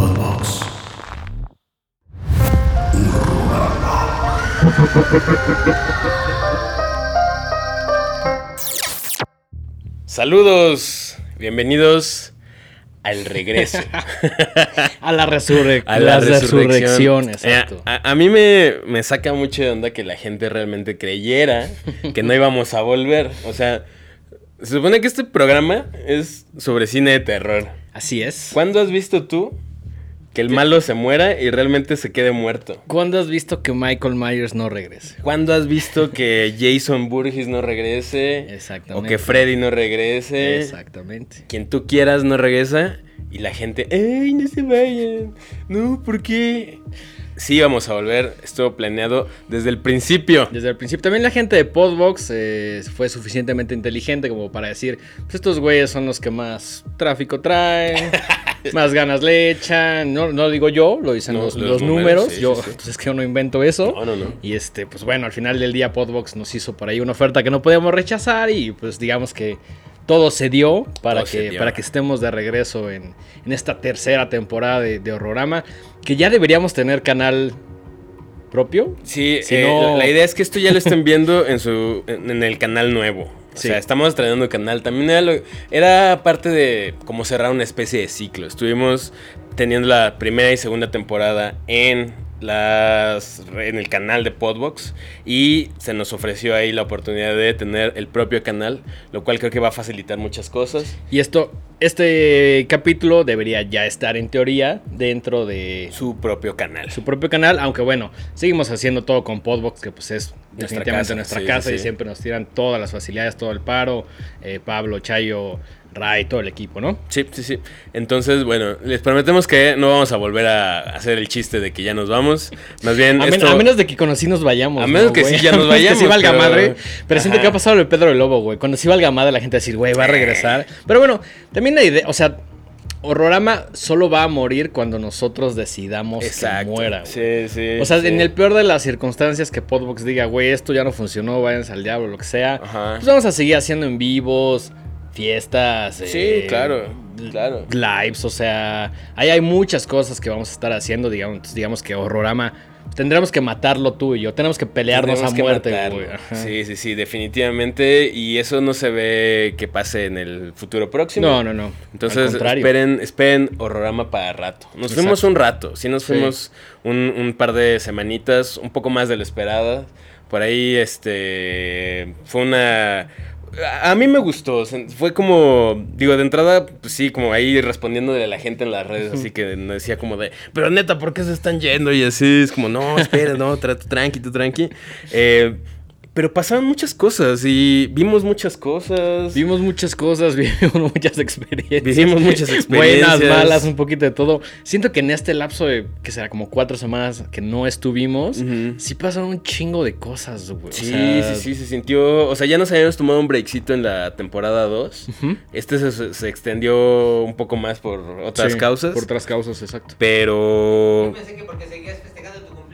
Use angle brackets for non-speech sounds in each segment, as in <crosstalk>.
Podbox. Saludos, bienvenidos al regreso. <laughs> A la, resurrección. A la resurrección. resurrección, exacto. Eh, a, a mí me, me saca mucho de onda que la gente realmente creyera que no íbamos a volver. O sea, se supone que este programa es sobre cine de terror. Así es. ¿Cuándo has visto tú que el malo se muera y realmente se quede muerto? ¿Cuándo has visto que Michael Myers no regrese? ¿Cuándo has visto que Jason Burgess no regrese? O Exactamente. que Freddy no regrese. Exactamente. Quien tú quieras no regresa. Y la gente, ¡ey, no se vayan! No, ¿por qué? Sí, vamos a volver. Estuvo planeado desde el principio. Desde el principio, también la gente de Podbox eh, fue suficientemente inteligente como para decir, pues estos güeyes son los que más tráfico traen, <laughs> más ganas le echan. No, no lo digo yo, lo dicen No, los, los los números, números. sí, yo, sí, sí. pues es que yo no invento eso. No, no, no. Y este, pues bueno, al final del día Podbox nos hizo por ahí una oferta que no podíamos rechazar y pues digamos que todo se dio para, Todo que, dio. para que estemos de regreso en, en esta tercera temporada de, de Horrorama, que ya deberíamos tener canal propio. Sí, Si eh, no- la idea es que esto ya lo estén viendo en su en, en el canal nuevo. O Sí. sea, estamos estrenando canal. También era, lo- era parte de como cerrar una especie de ciclo. Estuvimos teniendo la primera y segunda temporada en las en el canal de Podbox y se nos ofreció ahí la oportunidad de tener el propio canal, lo cual creo que va a facilitar muchas cosas. Y esto, este capítulo debería ya estar en teoría dentro de Su propio canal. su propio canal, aunque bueno, seguimos haciendo todo con Podbox, que pues es Nuestra definitivamente casa, nuestra sí, casa sí, y siempre nos tiran todas las facilidades, todo el paro, eh, Pablo, Chayo, Ray, todo el equipo, ¿no? Sí, sí, sí. Entonces, bueno, les prometemos que no vamos a volver a hacer el chiste de que ya nos vamos. Más bien, A, men- esto- a menos de que cuando sí nos vayamos. A menos ¿no, que güey? sí ya <laughs> nos menos que vayamos, sí valga pero- madre. Pero siento que ha pasado lo de Pedro el Lobo, güey. Cuando sí valga madre, la gente va a decir, güey, va a regresar. Pero bueno, también la idea, o sea, Horrorama solo va a morir cuando nosotros decidamos Exacto. que muera. güey. Sí, sí. O sea, sí. en el peor de las circunstancias que Podbox diga, güey, esto ya no funcionó, váyanse al diablo, lo que sea. Ajá. Pues vamos a seguir haciendo en vivos, fiestas. Sí, eh, claro, claro. Lives, o sea, ahí hay muchas cosas que vamos a estar haciendo, digamos, digamos que Horrorama. Tendremos que matarlo tú y yo, tenemos que pelearnos Tenemos a que muerte, güey. Sí, sí, sí, definitivamente. Y eso no se ve que pase en el futuro próximo. No, no, no. Entonces, esperen, esperen Horrorama para rato. Nos Exacto. fuimos un rato, sí nos Sí. fuimos un, un par de semanitas, un poco más de lo esperada. Por ahí, este, fue una... A mí me gustó, fue como, digo, de entrada, pues sí, como ahí respondiendo de la gente en las redes, así que me decía como de, pero neta, ¿por qué se están yendo? Y así, es como, no, espera, no, tú tranqui, tú tranqui. Eh, pero pasaron muchas cosas y vimos muchas cosas. Vimos muchas cosas, <laughs> vivimos muchas experiencias. Vivimos muchas <laughs> experiencias. Buenas, malas, un poquito de todo. Siento que en este lapso de, que será como cuatro semanas que no estuvimos, Ujú. sí pasaron un chingo de cosas, güey. O Sí, sea, sí, sí, se sintió. O sea, ya nos habíamos tomado un breakcito en la temporada 2. Ujú. Este se, se extendió un poco más por otras Sí, causas. Por otras causas, exacto. Pero. Pensé que porque seguías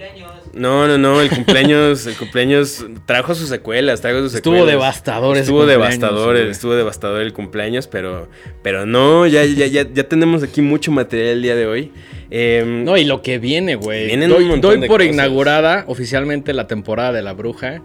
cumpleaños. No, no, no. El cumpleaños. el cumpleaños trajo sus secuelas. Trajo sus Estuvo secuelas. devastador Estuvo cumpleaños, devastador. güey. Estuvo devastador el cumpleaños. Pero. Pero no, ya, ya, ya, ya tenemos aquí mucho material el día de hoy. Em, No, y lo que viene, güey. Vienen Doy, un montón doy de por cosas. inaugurada oficialmente la temporada de la bruja.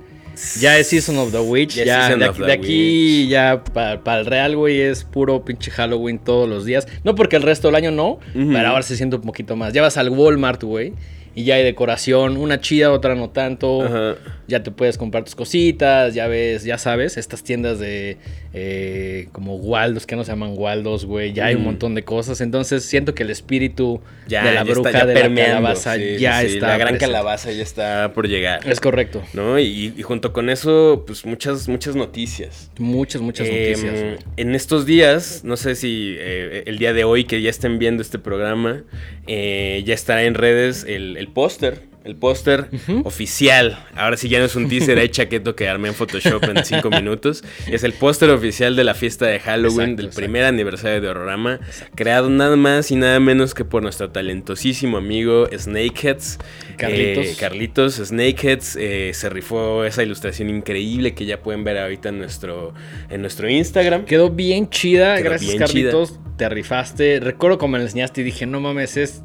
Ya es Season of the Witch. Ya de, aquí, the de aquí ya para el real, güey, es puro pinche Halloween todos los días. No porque el resto del año no, pero ahora se siente un poquito más. Ya vas al Walmart, güey. Y ya hay decoración, una chida, otra no tanto. Ajá. Ya te puedes comprar tus cositas, ya ves, ya sabes, estas tiendas de eh, como Waldos, que no se llaman Waldos, güey. Ya hay un Mm. montón de cosas. Entonces siento que el espíritu Ya, de la está bruja ya de la calabaza sí, ya sí, está. La gran presente. calabaza ya está por llegar. Es correcto. ¿no? Y, y junto con eso, pues muchas, muchas noticias. Muchas, muchas Em, noticias. güey. en estos días, no sé si eh, el día de hoy que ya estén viendo este programa, eh, ya estará en redes el, el póster el póster oficial. Ahora sí ya no es un teaser ahí chaqueto que armé en Photoshop en cinco <laughs> minutos. Es el póster oficial de la fiesta de Halloween Exacto, del exacto. primer aniversario de Horrorama. Creado nada más y nada menos que por nuestro talentosísimo amigo Snakeheads. Carlitos. Eh, Carlitos Snakeheads eh, se rifó esa ilustración increíble que ya pueden ver ahorita en nuestro, en nuestro Instagram. Quedó bien chida, Quedó gracias bien Carlitos, te rifaste. Recuerdo como me la enseñaste y dije, no mames, es,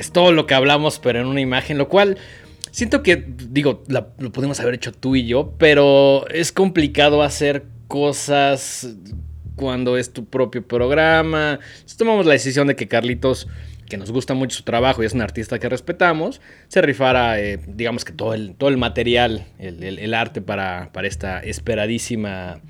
es todo lo que hablamos, pero en una imagen, lo cual siento que, digo, lo pudimos haber hecho tú y yo, pero es complicado hacer cosas cuando es tu propio programa. Entonces tomamos la decisión de que Carlitos, que nos gusta mucho su trabajo y es un artista que respetamos, se rifara, eh, digamos que todo el, todo el material, el, el- el arte para, para esta esperadísima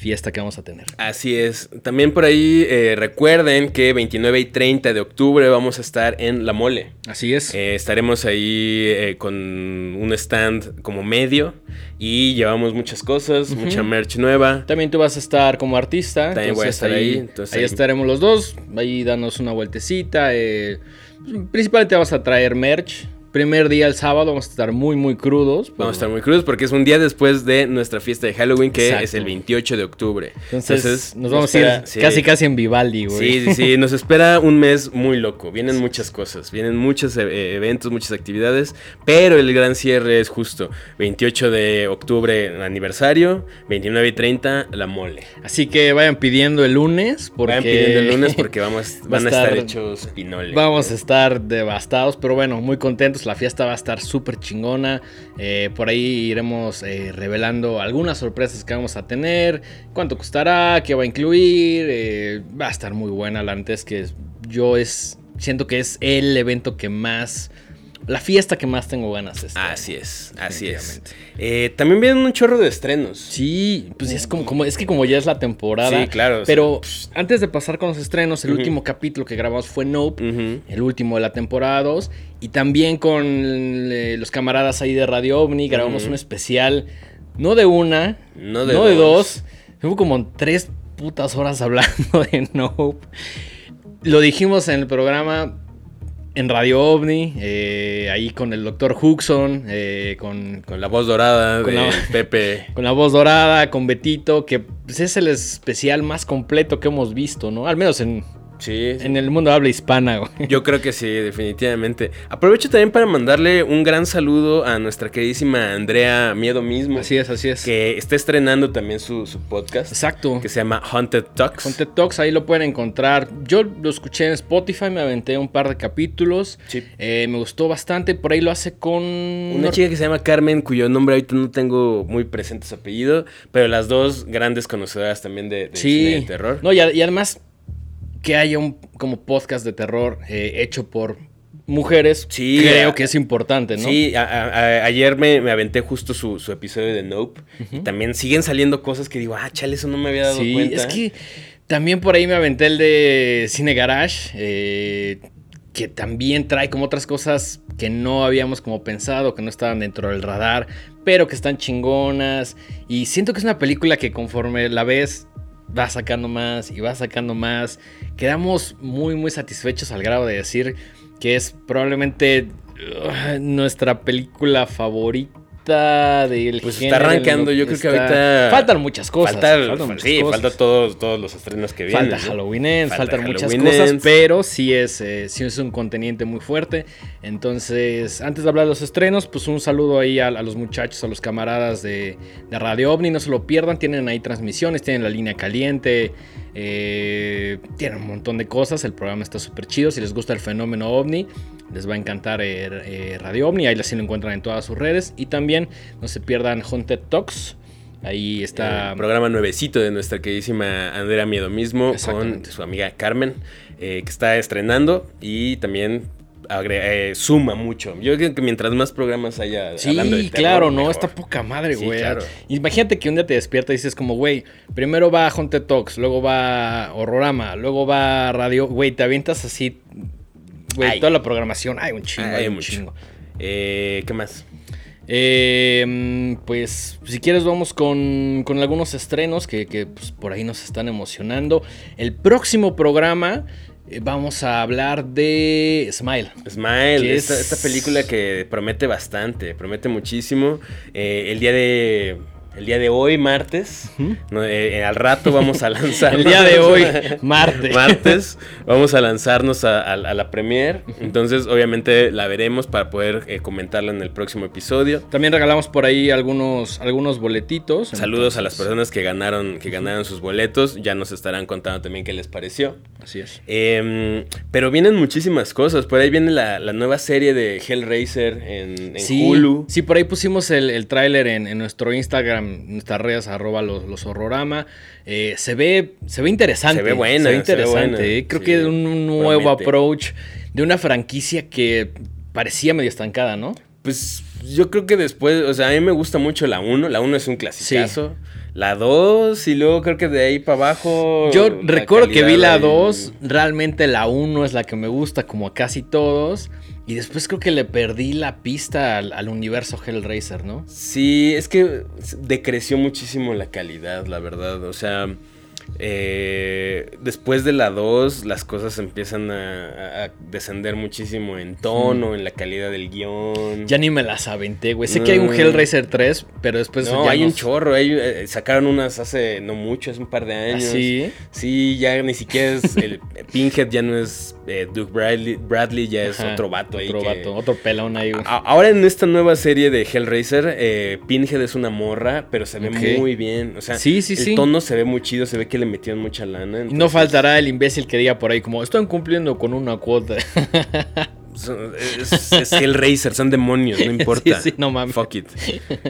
fiesta que vamos a tener. Así es. También por ahí eh, recuerden que 29 y 30 de octubre vamos a estar en La Mole. Así es. Eh, estaremos ahí eh, con un stand como medio y llevamos muchas cosas, mucha merch nueva. También tú vas a estar como artista. También voy a estar ahí, entonces ahí estaremos los dos. Ahí danos una vueltecita. principalmente vamos a traer merch. Primer día el sábado vamos a estar muy, muy crudos. Vamos a estar muy crudos porque es un día después de nuestra fiesta de Halloween que Exacto. es el 28 de octubre. Entonces, nos vamos a ir sí. casi, casi en Vivaldi, güey. Sí, sí, sí, <laughs> nos espera un mes muy loco. Vienen muchas cosas, vienen muchos eh, eventos, muchas actividades, pero el gran cierre es justo 28 de octubre, aniversario, 29 y 30, la mole. Así que vayan pidiendo el lunes. Porque Vayan pidiendo el lunes porque vamos, <laughs> a van a estar estar- hechos pinole. Vamos a estar devastados, pero bueno, muy contentos. La fiesta va a estar súper chingona. Eh, por ahí iremos eh, revelando algunas sorpresas que vamos a tener. Cuánto costará, qué va a incluir. eh, va a estar muy buena. La neta es que yo es, siento que es el evento que más... La fiesta que más tengo ganas de estar. Así es, así es. Eh, también vienen un chorro de estrenos. Sí, pues es como, como- es que como ya es la temporada. Sí, claro, Pero antes de pasar con los estrenos, el último capítulo que grabamos fue Nope. El último de la temporada 2. Y también con eh, los camaradas ahí de Radio OVNI grabamos un especial, no de una, No de dos. dos. Hubo como tres putas horas hablando <laughs> de Nope. Lo dijimos en el programa en Radio OVNI, eh, ahí con el doctor Huxon, eh, con, Con la voz dorada Con de la- Pepe. <laughs> con la voz dorada, con Betito, que pues, es el especial más completo que hemos visto, ¿no? Al menos en, Sí, en el mundo habla hispana, güey. Yo creo que sí, definitivamente. Aprovecho también para mandarle un gran saludo a nuestra queridísima Andrea Miedo Mismo. Así es, así es. Que está estrenando también su, su podcast. Exacto. Que se llama Haunted Talks. Con TED Talks ahí lo pueden encontrar. Yo lo escuché en Spotify, me aventé un par de capítulos. Sí. Eh, me gustó bastante. Por ahí lo hace con. Una chica que se llama Carmen, cuyo nombre ahorita no tengo muy presente su apellido, pero las dos grandes conocedoras también de, de cine de terror. No, y además que haya un como podcast de terror eh, hecho por mujeres. Sí, Creo que es importante, ¿no? Sí, a- a- a- ayer me, me aventé justo su, su episodio de Nope. Y también siguen saliendo cosas que digo, ah, chale, eso no me había dado Sí, cuenta. es que también por ahí me aventé el de Cine Garage, eh, que también trae como otras cosas que no habíamos como pensado, que no estaban dentro del radar, pero que están chingonas. Y siento que es una película que conforme la ves, va sacando más y va sacando más. Quedamos muy, muy satisfechos al grado de decir que es probablemente uh, nuestra película favorita del Pues género está arrancando, yo creo que está- ahorita... Faltan muchas cosas. Falta, faltan muchas sí, cosas. falta todos, todos los estrenos que vienen. Falta ¿no? Halloween Ends, Falta faltan muchas cosas, pero sí es, eh, sí es un conteniente muy fuerte. Entonces, antes de hablar de los estrenos, pues un saludo ahí a, a los muchachos, a los camaradas de, de Radio OVNI, no se lo pierdan, tienen ahí transmisiones, tienen la línea caliente, eh, tienen un montón de cosas, el programa está súper chido, si les gusta el fenómeno OVNI, les va a encantar eh, Radio OVNI, ahí así lo encuentran en todas sus redes, y también no se pierdan Haunted Talks, ahí está... El programa nuevecito de nuestra queridísima Andrea Miedo mismo con su amiga Carmen, eh, que está estrenando y también eh, suma mucho. Yo creo que mientras más programas haya hablando de Sí, terror, claro, no, está poca madre, Sí, güey. claro. Imagínate que un día te despiertas y dices como, güey, primero va Haunted Talks, luego va Horrorama, luego va Radio, güey, te avientas así, güey, toda la programación, hay un chingo, Hay hay un mucho. chingo. Eh, ¿Qué más? Eh, pues si quieres vamos con, con algunos estrenos que, que, pues, por ahí nos están emocionando. El próximo programa eh, vamos a hablar de Smile. Smile, esta, es- esta película que promete bastante, promete muchísimo. Eh, el día de. El día de hoy, martes, no, eh, eh, al rato vamos a <laughs> lanzar. El día de <laughs> hoy, martes. martes, vamos a lanzarnos a, a- a la premier. Entonces, obviamente, la veremos para poder eh, comentarla en el próximo episodio. También regalamos por ahí algunos, algunos boletitos. Saludos a las personas que ganaron, que ganaron sus boletos. Ya nos estarán contando también qué les pareció. Así es. Em, pero vienen muchísimas cosas. Por ahí viene la, la nueva serie de Hellraiser en, en sí, Hulu. sí, por ahí pusimos el, el tráiler en, en nuestro Instagram, nuestras redes, arroba los, los horrorama. Eh, se ve, se ve interesante. Se ve buena, Se ve se ve interesante. buena. eh. Creo Sí, que es un, nuevo promete. approach de una franquicia que parecía medio estancada, ¿no? Pues yo creo que después, o sea, a mí me gusta mucho la 1. La 1 es un clasicazo. La 2 y luego creo que de ahí para abajo. Yo recuerdo que vi la ahí- 2, realmente la 1 es la que me gusta como a casi todos. Y después creo que le perdí la pista al, universo Hellraiser, ¿no? Sí, es que decreció muchísimo la calidad, la verdad. O sea, eh, después de la 2, las cosas empiezan a, a descender muchísimo en tono, en la calidad del guion. Ya ni me las aventé, güey. Sé que hay un Mm. Hellraiser 3, pero después no, ya hay un chorro. hay, eh, sacaron unas hace no mucho, hace un par de años. ¿Ah, sí? Sí, ya ni siquiera es. El <laughs> Pinhead ya no es eh, Duke Bradley, Bradley, ya es Ajá, otro vato ahí. Otro que- vato, otro pelón ahí, güey. A- Ahora en esta nueva serie de Hellraiser, Pinhead es una morra, pero se ve muy bien. O sea, Sí, sí, el sí. tono se ve muy chido, se ve que le metieron mucha lana. No faltará el imbécil que diga por ahí como, están cumpliendo con una cuota. <laughs> Es, es Hellraiser, son demonios, no <laughs> importa. sí, no mames. Fuck it.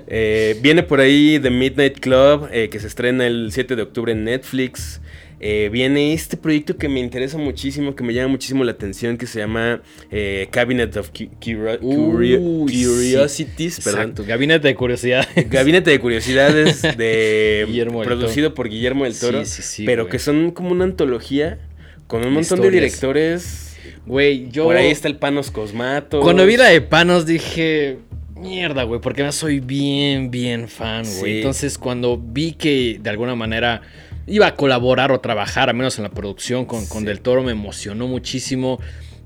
Eh, viene por ahí The Midnight Club, eh, que se estrena el 7 de octubre en Netflix. Eh, viene este proyecto que me interesa muchísimo, que me llama muchísimo la atención, que se llama eh, Cabinet of Cu- sí. Curiosities. Perdón. Exacto, gabinete de curiosidad. Gabinete de Curiosidades <laughs> de Guillermo del producido por Guillermo del Toro, Sí, sí, sí, pero güey. que son como una antología con un montón de directores. Güey, yo... Por ahí está el Panos Cosmatos. Cuando vi la de Panos dije, mierda, güey, porque yo soy bien, bien fan, güey. Entonces, cuando vi que de alguna manera iba a colaborar o trabajar, al menos en la producción con, con. Del Toro, me emocionó muchísimo.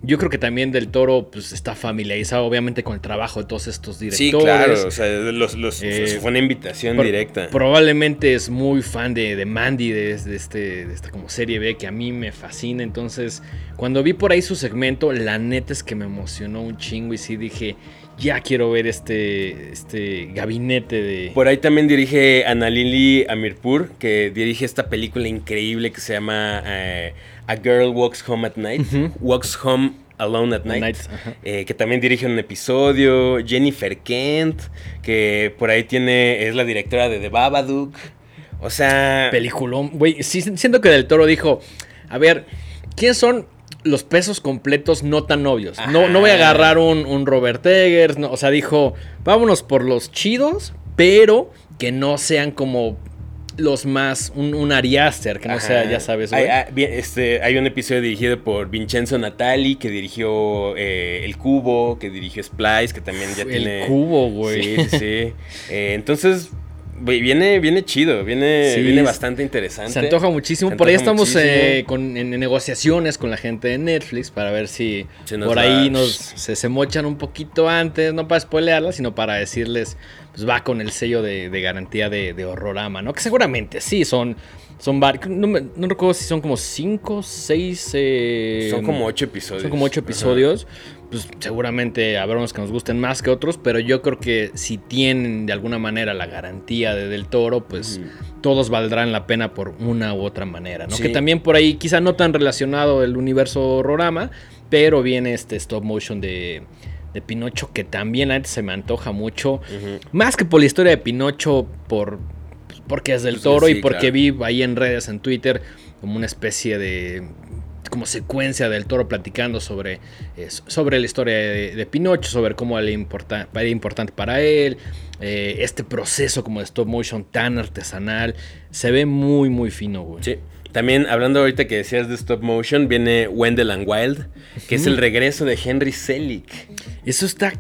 Yo creo que también Del Toro pues, está familiarizado, obviamente, con el trabajo de todos estos directores. Sí, claro, o sea, los, los- Eh, fue una invitación directa. Probablemente es muy fan de, de Mandy, de, de este, de esta como serie B que a mí me fascina. Entonces, cuando vi por ahí su segmento, la neta es que me emocionó un chingo y sí dije, ya quiero ver este, este gabinete de... Por ahí también dirige Annalili Amirpur, que dirige esta película increíble que se llama eh, A Girl Walks Home at Night. Walks Home Alone at Night. Eh, que también dirige un episodio. Jennifer Kent, que por ahí tiene. es la directora de The Babadook. O sea. Peliculón. Güey, sí, siento que Del Toro dijo, a ver, ¿quiénes son los pesos completos no tan obvios? No, no voy a agarrar un, un Robert Eggers, no, o sea, dijo, vámonos por los chidos, pero que no sean como los más, un, un Ari Aster, que no sea, Ajá. ya sabes, hay, güey. hay- bien, este, hay un episodio dirigido por Vincenzo Natali, que dirigió eh, El Cubo, que dirigió Splice, que también ya El tiene. cubo, güey. Sí, sí, sí. <laughs> Eh, entonces, güey, viene, viene chido, viene, Sí, viene bastante interesante. Se antoja muchísimo. Se Por ahí estamos eh, con, en, en negociaciones con la gente de Netflix para ver si por va. ahí nos se, se mochan un poquito antes, no para spoilearla, sino para decirles, pues va con el sello de, de garantía de, de Horrorama, ¿no? Que seguramente sí, son, son varios, no, no recuerdo si son como cinco, seis... eh, Son como ocho episodios. Son como ocho Ajá. episodios. Pues seguramente habrá unos que nos gusten más que otros, pero yo creo que si tienen de alguna manera la garantía de Del Toro, pues todos valdrán la pena por una u otra manera, ¿no? Sí. Que también por ahí, quizá no tan relacionado el universo Horrorama, pero viene este stop motion de, de Pinocho que también antes se me antoja mucho. Más que por la historia de Pinocho, por porque es del Pues, toro y porque claro. vi ahí en redes, en Twitter, como una especie de como secuencia del toro platicando sobre, eh, sobre la historia de, de Pinocho, sobre cómo era importante para él, eh, este proceso como de stop motion tan artesanal, se ve muy, muy fino, güey. Sí. También hablando ahorita que decías de stop motion, viene Wendell and Wild, que es el regreso de Henry Selick. Eso está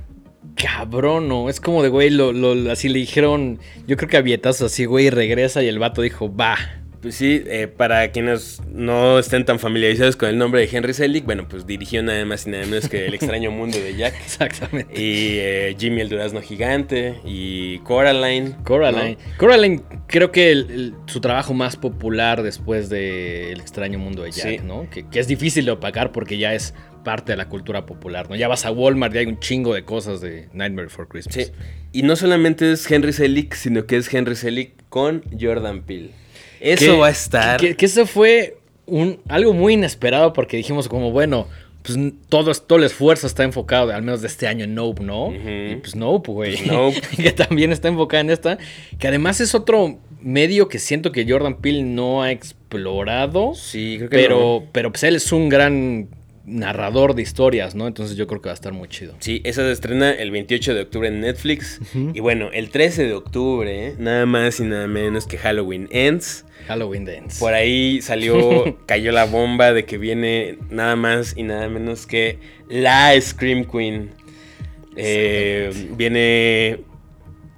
cabrón, ¿no? Es como de, güey, lo, lo- así le dijeron, yo creo que a Vietazos así, güey, regresa y el vato dijo, va. Pues sí, eh, para quienes no estén tan familiarizados con el nombre de Henry Selick, bueno, pues dirigió nada más y nada menos que El extraño mundo de Jack. <laughs> Exactamente. Y eh, Jimmy el durazno gigante y Coraline. Coraline. Coraline, creo que el- el- su trabajo más popular después de El extraño mundo de Jack, Sí. ¿no? Que, que es difícil de opacar porque ya es parte de la cultura popular, ¿no? Ya vas a Walmart y hay un chingo de cosas de Nightmare Before Christmas. Sí. Y no solamente es Henry Selick, sino que es Henry Selick con Jordan Peele. Eso va a estar. Que, que eso fue un, algo muy inesperado porque dijimos como, bueno, pues todo, todo el esfuerzo está enfocado, al menos de este año, en Nope, ¿no? Y pues Nope, güey. Pues Nope. <laughs> que también está enfocada en esta. Que además es otro medio que siento que Jordan Peele no ha explorado. Sí, creo que Pero, no. pero pues él es un gran narrador de historias, ¿no? Entonces yo creo que va a estar muy chido. Sí, esa se estrena el 28 de octubre en Netflix. Y bueno, el 13 de octubre, ¿eh? nada más y nada menos que Halloween Ends. Halloween Dance. Por ahí salió, <laughs> cayó la bomba de que viene nada más y nada menos que la Scream Queen. Eh, viene.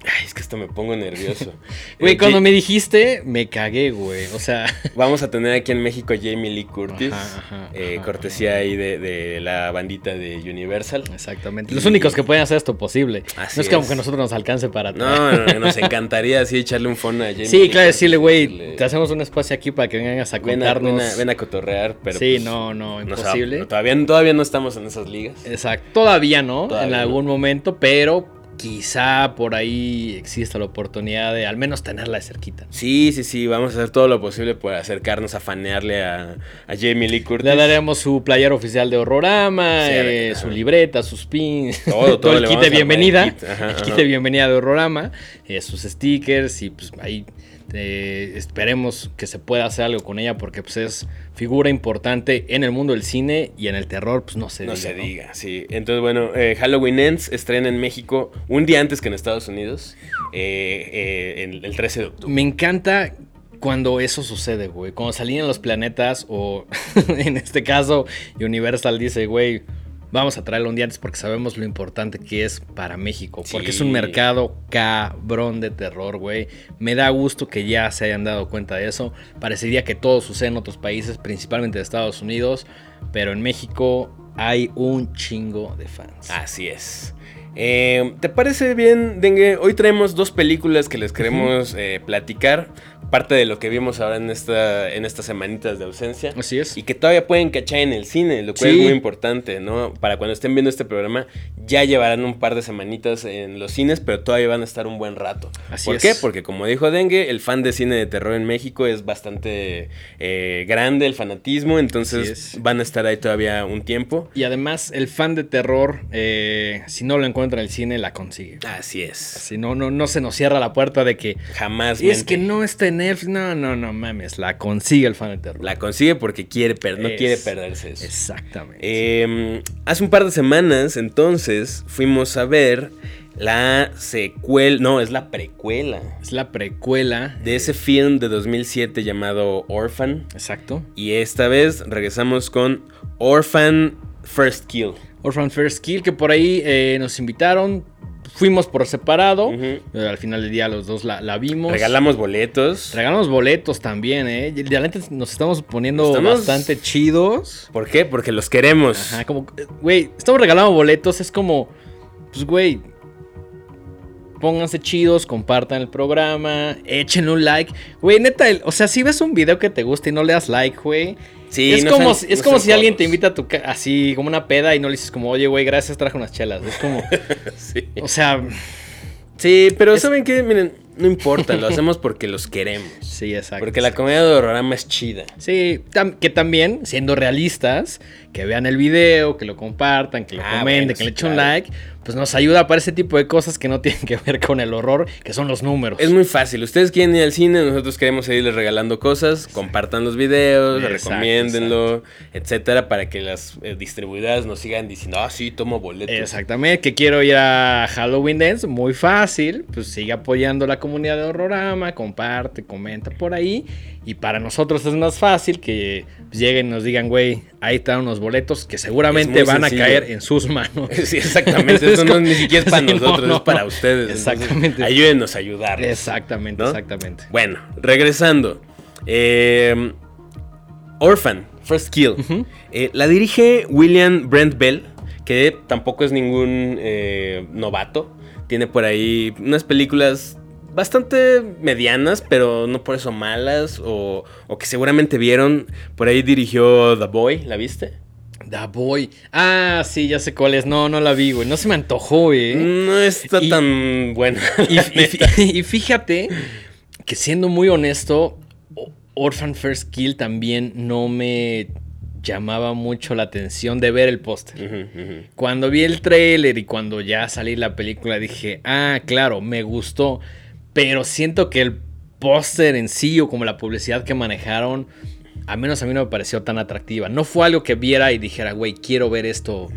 Ay, es que esto me pongo nervioso. <laughs> Güey, Eh, cuando me dijiste, me cagué, güey. O sea, <laughs> Vamos a tener aquí en México a Jamie Lee Curtis, Ajá, ajá, eh, ajá, cortesía ahí de, de la bandita de Universal. exactamente. Los únicos que pueden hacer esto posible. Así no es como es. que a nosotros nos alcance para No, no, no, nos <laughs> encantaría así echarle un fono a Jamie Sí, Lee claro, decirle, güey, te hacemos un espacio aquí para que vengas a ven a, contarnos. ven a- ven a cotorrear, pero sí, pues, no, no, imposible. todavía, todavía no estamos en esas ligas. Exacto. Todavía no, Todavía en no. algún momento, pero quizá por ahí exista la oportunidad de al menos tenerla de cerquita. Sí, sí, sí, vamos a hacer todo lo posible por acercarnos a fanearle a, a Jamie Lee Curtis. Le daremos su player oficial de Horrorama, Sí, eh, su libreta, sus pins, Todo, <laughs> todo el le kit de el bienvenida, kit, ajá, el kit de bienvenida de Horrorama, eh, sus stickers y pues ahí eh, esperemos que se pueda hacer algo con ella porque pues es figura importante en el mundo del cine y en el terror, pues no se No diga. se ¿no? diga, sí. Entonces, bueno, eh, Halloween Ends estrena en México un día antes que en Estados Unidos, eh, eh, el 13 de octubre. Me encanta cuando eso sucede, güey. Cuando se alinean los planetas o <laughs> en este caso Universal dice, güey, vamos a traerlo un día antes porque sabemos lo importante que es para México. Porque es un mercado cabrón de terror, güey. Me da gusto que ya se hayan dado cuenta de eso. Parecería que todo sucede en otros países, principalmente de Estados Unidos. Pero en México hay un chingo de fans. Así es. Eh, ¿Te parece bien, Dengue? Hoy traemos dos películas que les queremos eh, platicar. Parte de lo que vimos ahora en, esta, en estas semanitas de ausencia. Así es. Y que todavía pueden cachar en el cine, lo cual Sí. es muy importante, ¿no? Para cuando estén viendo este programa, ya llevarán un par de semanitas en los cines, pero todavía van a estar un buen rato. Así ¿Por es. qué? Porque como dijo Dengue, el fan de cine de terror en México es bastante eh, grande, el fanatismo, entonces van a estar ahí todavía un tiempo. Y además, el fan de terror, eh, si no lo encuentra en el cine, la consigue. Así es. Si no, no, no se nos cierra la puerta de que Jamás. es mente. que no está en Netflix. No, no, no mames. La consigue el fan de terror. La consigue porque quiere per- no Es- quiere perderse eso. Exactamente. Eh, hace un par de semanas, entonces, fuimos a ver la secuela, no, es la precuela es la precuela. de ese film de 2007 llamado Orphan. Exacto. Y esta vez regresamos con Orphan First Kill. Orphan First Kill, que por ahí eh, nos invitaron. Fuimos por separado. Eh, al final del día los dos la, la vimos. Regalamos boletos. Regalamos boletos también, ¿eh? La neta nos estamos poniendo Estamos- bastante chidos. ¿Por qué? Porque los queremos. Ajá, como, eh, güey, estamos regalando boletos, es como, pues, güey, pónganse chidos, compartan el programa, échenle un like. Güey, neta, el- o sea, si ves un video que te gusta y no le das like, güey. Sí, es no como, sean- es no como si alguien te invita a tu así como una peda y no le dices como, oye, güey, gracias, traje unas chelas. Es como, <laughs> Sí. o sea, Sí, pero Es- ¿saben qué? Miren, no importa, lo hacemos porque los queremos. <laughs> sí, exacto. Porque la comedia de horrorama es chida. Sí, tam- que también, siendo realistas, que vean el video, que lo compartan, que lo Ah, comenten, bueno, que le sí, echen un claro. like, pues nos ayuda para ese tipo de cosas que no <laughs> tienen que ver con el horror, que son los números. Es muy fácil. Ustedes quieren ir al cine, nosotros queremos seguirles regalando cosas. Compartan los videos, Exacto, recomiéndenlo, etcétera, para que las eh, distribuidoras nos sigan diciendo, ah, sí, tomo boletos. Exactamente, que quiero ir a Halloween Dance, muy fácil, pues sigue apoyando la comunidad de Horrorama, comparte, comenta por ahí, y para nosotros es más fácil que lleguen y nos digan, güey, ahí están unos boletos que seguramente van sencillo. a caer en sus manos. <laughs> Sí, exactamente. <laughs> Esto no como- ni siquiera es para <laughs> Sí, nosotros, no, es para no. ustedes. Entonces, Exactamente. ayúdenos a ayudarnos. Exactamente, ¿no? exactamente. Bueno, regresando. Eh, Orphan, First Kill. Eh, la dirige William Brent Bell, que tampoco es ningún eh, novato. Tiene por ahí unas películas bastante medianas, pero no por eso malas, o, o que seguramente vieron. Por ahí dirigió The Boy, ¿la viste? The Boy. Ah, sí, ya sé cuál es. No, no la vi, güey. No se me antojó, güey. No está Y- tan buena. Y, <laughs> fíjate que siendo muy honesto, Orphan First Kill también no me llamaba mucho la atención de ver el póster. Cuando vi el trailer y cuando ya salí la película dije, ah, claro, me gustó. Pero siento que el póster en sí o como la publicidad que manejaron, al menos a mí no me pareció tan atractiva. No fue algo que viera y dijera, güey, quiero ver esto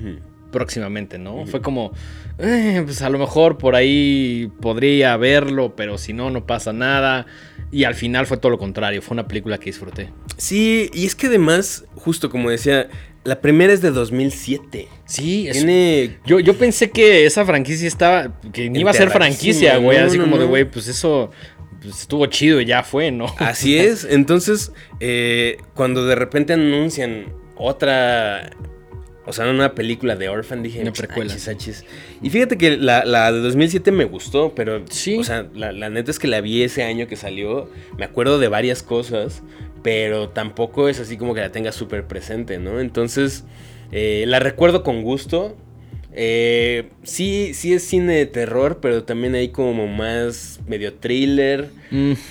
próximamente, ¿no? Fue como, "Eh, pues a lo mejor por ahí podría verlo, pero si no, no pasa nada. Y al final fue todo lo contrario, fue una película que disfruté. Sí, y es que además, justo como decía, la primera es de 2007. Sí, es- Tiene yo, yo pensé que esa franquicia estaba, que ni iba a ser franquicia, güey, no, así no, como de, güey, pues eso pues, estuvo chido y ya fue, ¿no? Así es. Entonces, eh, cuando de repente anuncian otra. O sea, una película de Orphan, dije. Una precuela. "Achis, achis". Y fíjate que la, la de 2007 me gustó, pero. Sí. O sea, la, la neta es que la vi ese año que salió. Me acuerdo de varias cosas, pero tampoco es así como que la tenga súper presente, ¿no? Entonces, eh, la recuerdo con gusto. Eh, sí, sí es cine de terror, pero también hay como más medio thriller.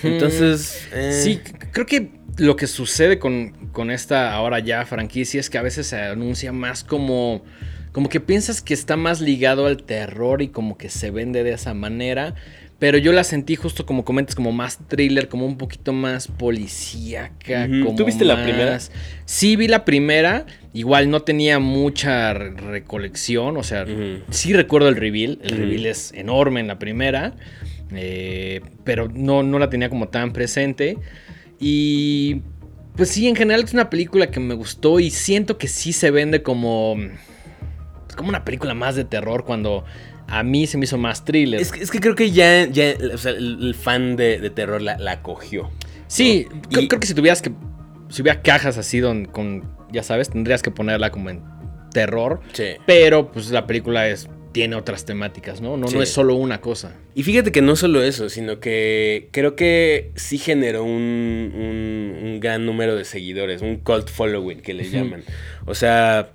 Entonces. eh, Sí, creo que lo que sucede con, con esta ahora ya franquicia es que a veces se anuncia más como. Como que piensas que está más ligado al terror y como que se vende de esa manera. Pero yo la sentí justo como comentas, como más thriller, como un poquito más policíaca. Ujú. como ¿Tú viste la primera? Sí, vi la primera. Igual no tenía mucha re- recolección. O sea, sí recuerdo el reveal. El reveal es enorme en la primera. eh, pero no, no la tenía como tan presente. Y pues sí, en general es una película que me gustó y siento que sí se vende como, como una película más de terror cuando a mí se me hizo más thriller. Es que, es que creo que ya, ya o sea, el, el fan de, de terror la, la cogió. sí, ¿no? creo, Y- creo que si tuvieras que, si hubiera cajas así don- con, ya sabes, tendrías que ponerla como en terror. Sí. Pero pues la película es, tiene otras temáticas, ¿no? No, Sí. no es solo una cosa. Y fíjate que no solo eso, sino que creo que sí generó un, un- un gran número de seguidores, un cult following que le Ujú. llaman. O sea,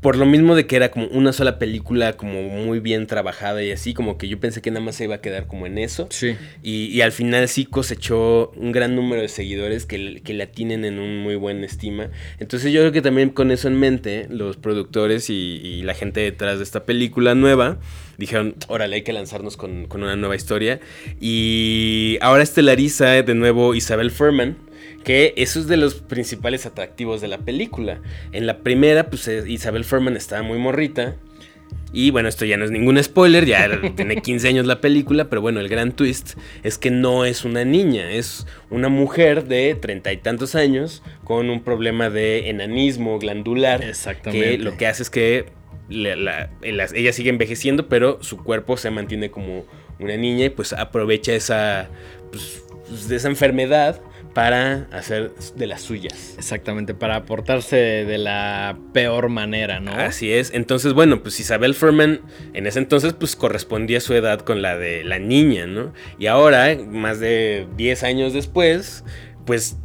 por lo mismo de que era como una sola película como muy bien trabajada y así, como que yo pensé que nada más se iba a quedar como en eso. Sí. Y, y al final sí cosechó un gran número de seguidores que, que la tienen en un muy buen estima. Entonces yo creo que también con eso en mente, los productores y, y la gente detrás de esta película nueva dijeron, órale, hay que lanzarnos con, con una nueva historia. Y ahora estelariza de nuevo Isabel Furman. Que eso es de los principales atractivos de la película. En la primera, pues eh, Isabel Furman estaba muy morrita. Y bueno, esto ya no es ningún spoiler, ya <laughs> tiene 15 años la película, pero bueno, el gran twist es que no es una niña, es una mujer de treinta y tantos años con un problema de enanismo glandular. Exactamente. Que lo que hace es que la- la- la- ella sigue envejeciendo, pero su cuerpo se mantiene como una niña y pues aprovecha esa, pues, de esa enfermedad para hacer de las suyas. Exactamente, para aportarse de la peor manera, ¿no? Así es. Entonces, bueno, pues Isabel Furman en ese entonces pues correspondía su edad con la de la niña, ¿no? Y ahora, más de 10 años después, pues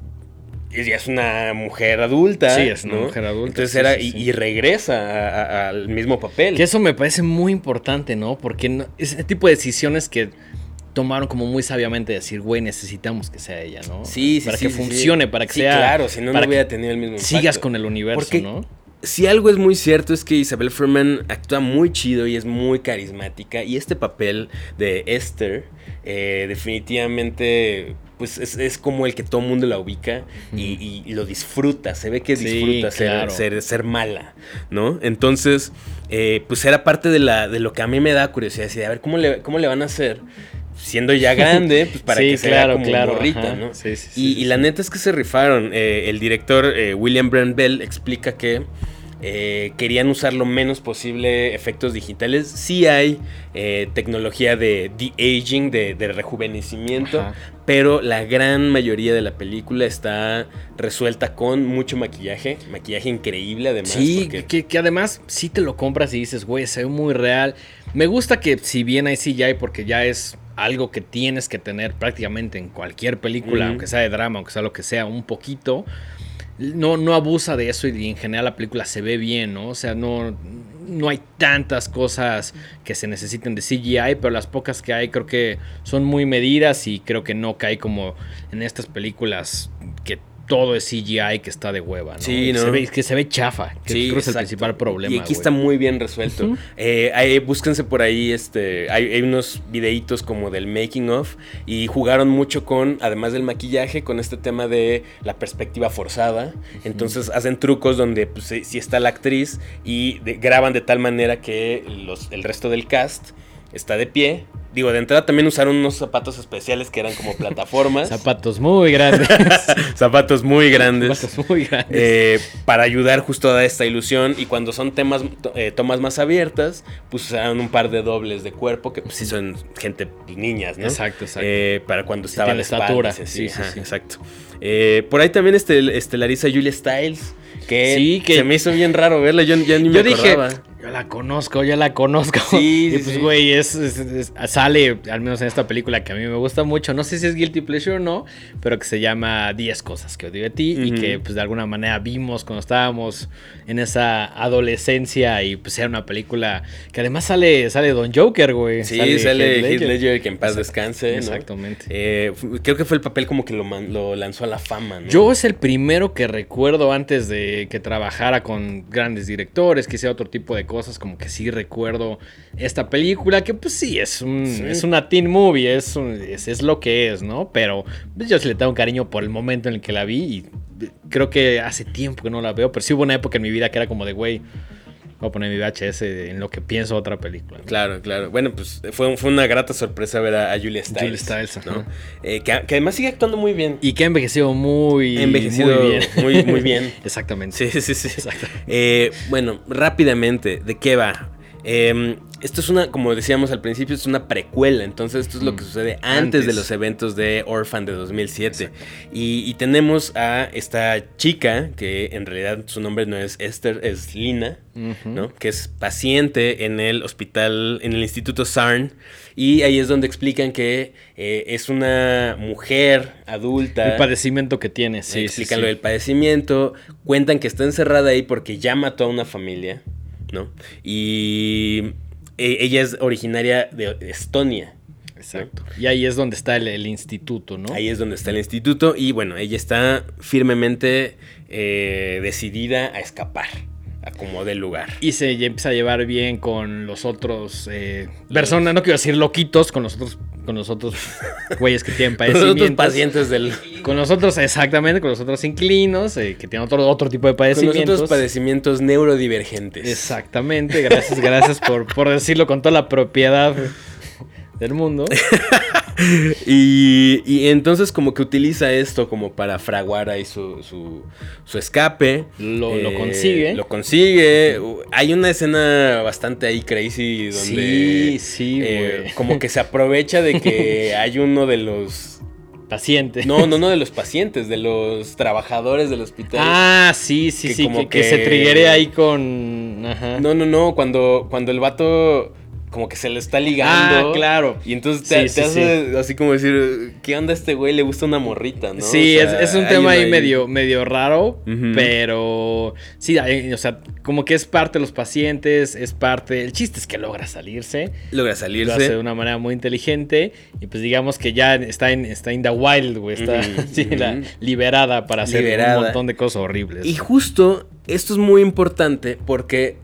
ella es una mujer adulta. Sí, es una ¿no? mujer adulta, Entonces sí, era, sí, y, sí. y regresa al mismo papel. Que eso me parece muy importante, ¿no? Porque no- ese tipo de decisiones que tomaron como muy sabiamente decir, güey, necesitamos que sea ella, ¿no? Sí, sí, Para sí, que sí, funcione, sí. para que Sí, sea. claro, si no, no hubiera tenido el mismo Sigas impacto. con el universo, Porque- ¿no? Si algo es muy cierto es que Isabel Furman actúa muy chido y es muy carismática. Y este papel de Esther, eh, definitivamente, pues es, es como el que todo el mundo la ubica y, y- y lo disfruta. Se ve que Sí, disfruta ser, claro. ser, ser mala, ¿no? Entonces, eh, pues era parte de, la, de lo que a mí me da curiosidad. Así de, a ver, ¿cómo le, cómo le van a hacer? Siendo ya grande, pues para <laughs> Sí, que claro, vea como claro, morrita, ajá. ¿no? Sí, sí, y, la neta es que se rifaron. Eh, el director eh, William Brand Bell explica que eh, querían usar lo menos posible efectos digitales. Sí hay tecnología de de-aging, de, de rejuvenecimiento, Ajá. pero la gran mayoría de la película está resuelta con mucho maquillaje, maquillaje increíble además. Sí, porque- que, que además sí te lo compras y dices, güey, se ve muy real. Me gusta que si bien hay CGI, porque ya es algo que tienes que tener prácticamente en cualquier película, aunque sea de drama, aunque sea lo que sea, un poquito. No, no abusa de eso y en general la película se ve bien, ¿no? O sea, no, no hay tantas cosas que se necesiten de CGI, pero las pocas que hay creo que son muy medidas y creo que no cae como en estas películas que todo es CGI que está de hueva, ¿no? Sí, ¿no? Se ve, que se ve chafa, que Sí, creo que es el principal problema. Y aquí güey. está muy bien resuelto. Eh, hay- búsquense por ahí, este, hay, hay unos videitos como del making of y jugaron mucho con, además del maquillaje, con este tema de la perspectiva forzada. Entonces hacen trucos donde pues, si si está la actriz y de- graban de tal manera que los, el resto del cast está de pie. Digo, de entrada también usaron unos zapatos especiales que eran como <laughs> plataformas. Zapatos muy grandes. <laughs> zapatos muy grandes. Zapatos muy grandes. Eh, para ayudar justo a esta ilusión. Y cuando son temas, eh, tomas más abiertas, pues usaron un par de dobles de cuerpo, que pues sí son gente, pues, niñas, ¿no? Exacto, exacto. Eh, para cuando Sí estaba de espaldas estatura. Sí, sí, ajá, sí. Exacto. Eh, por ahí también este, estelariza Julia Stiles, que, Sí, que- se me hizo bien raro verla, yo ya ni me Yo dije, acordaba. Yo la conozco, yo la conozco. Sí, <laughs> y sí, pues, sí. güey, es, es- es- sale, al menos en esta película que a mí me gusta mucho. No sé si es Guilty Pleasure o no, pero que se llama 10 cosas que odio de ti. Y que, pues, de alguna manera vimos cuando estábamos en esa adolescencia. Y pues era una película que además sale, sale Don Joker, güey. Sí, sale, Heath Heath Ledger, que en paz descanse. ¿no? Exactamente. Eh, creo que fue el papel como que lo, lo lanzó a la fama, ¿no? Yo es el primero que recuerdo antes de que trabajara con grandes directores, que hiciera otro tipo de cosas, como que sí recuerdo esta película, que pues sí, es, un, Sí. es una teen movie, es, un- es, es lo que es, ¿no? Pero pues, yo sí le tengo cariño por el momento en el que la vi y creo que hace tiempo que no la veo, pero sí hubo una época en mi vida que era como de, güey, voy a poner mi VHS en lo que pienso otra película. ¿no? Claro, claro. Bueno, pues fue, fue una grata sorpresa ver a, a Julia Stiles. Julia Stiles. ¿no? Eh, que, que además sigue actuando muy bien. Y que ha envejecido muy, envejecido muy bien. muy- muy bien. <laughs> Exactamente. Sí, sí, sí. Exacto. Eh, bueno, rápidamente, ¿de qué va? Eh, esto es una, como decíamos al principio, es una precuela. Entonces, esto es lo que Mm. sucede antes, Antes. de los eventos de Orphan de 2007. Y, y tenemos a esta chica, que en realidad su nombre no es Esther, es Lina. ¿no? Que es paciente en el hospital, en el Instituto CERN. Y ahí es donde explican que eh, es una mujer adulta. El padecimiento que tiene, sí. explican sí. lo del padecimiento. Cuentan que está encerrada ahí porque ya mató a una familia, ¿no? Y eh, ella es originaria de Estonia. Exacto. Y ahí es donde está el, el instituto, ¿no? Ahí es donde está el instituto. Y bueno, ella está firmemente eh, decidida a escapar, a como dé lugar. Y se empieza a llevar bien con los otros eh, personas, no quiero decir loquitos, con los otros, con los otros <laughs> güeyes que tienen Los padecimientos. otros pacientes del... Con los otros, exactamente, con los otros inquilinos, eh, que tienen otro, otro tipo de Con los padecimientos. otros padecimientos neurodivergentes. Exactamente, gracias, gracias por, por decirlo con toda la propiedad del mundo. <laughs> Y, y entonces como que utiliza esto como para fraguar ahí su, su, su escape. Lo- lo Eh, consigue. Lo consigue. Hay una escena bastante ahí crazy donde... Sí, sí, eh, como que se aprovecha de que <laughs> hay uno de los... Paciente. No, no, no de los pacientes, de los trabajadores del hospital. Ah, sí, sí, Que sí, como que, que que- se triguere ahí con... Ajá. No, no, no, cuando, cuando el vato como que se le está ligando. Ah, claro. Y entonces te, Sí, te sí, hace así como decir, ¿qué onda este güey? Le gusta una morrita, ¿no? Sí, O sea, es, es un tema ahí medio, medio raro, pero sí, o sea, como que es parte de los pacientes, es parte, el chiste es que logra salirse, Logra lo hace de salirse. una manera muy inteligente y pues digamos que ya está en, está in the wild, güey, está <laughs> la- liberada para hacer Liberada. un montón de cosas horribles. Y justo esto es muy importante porque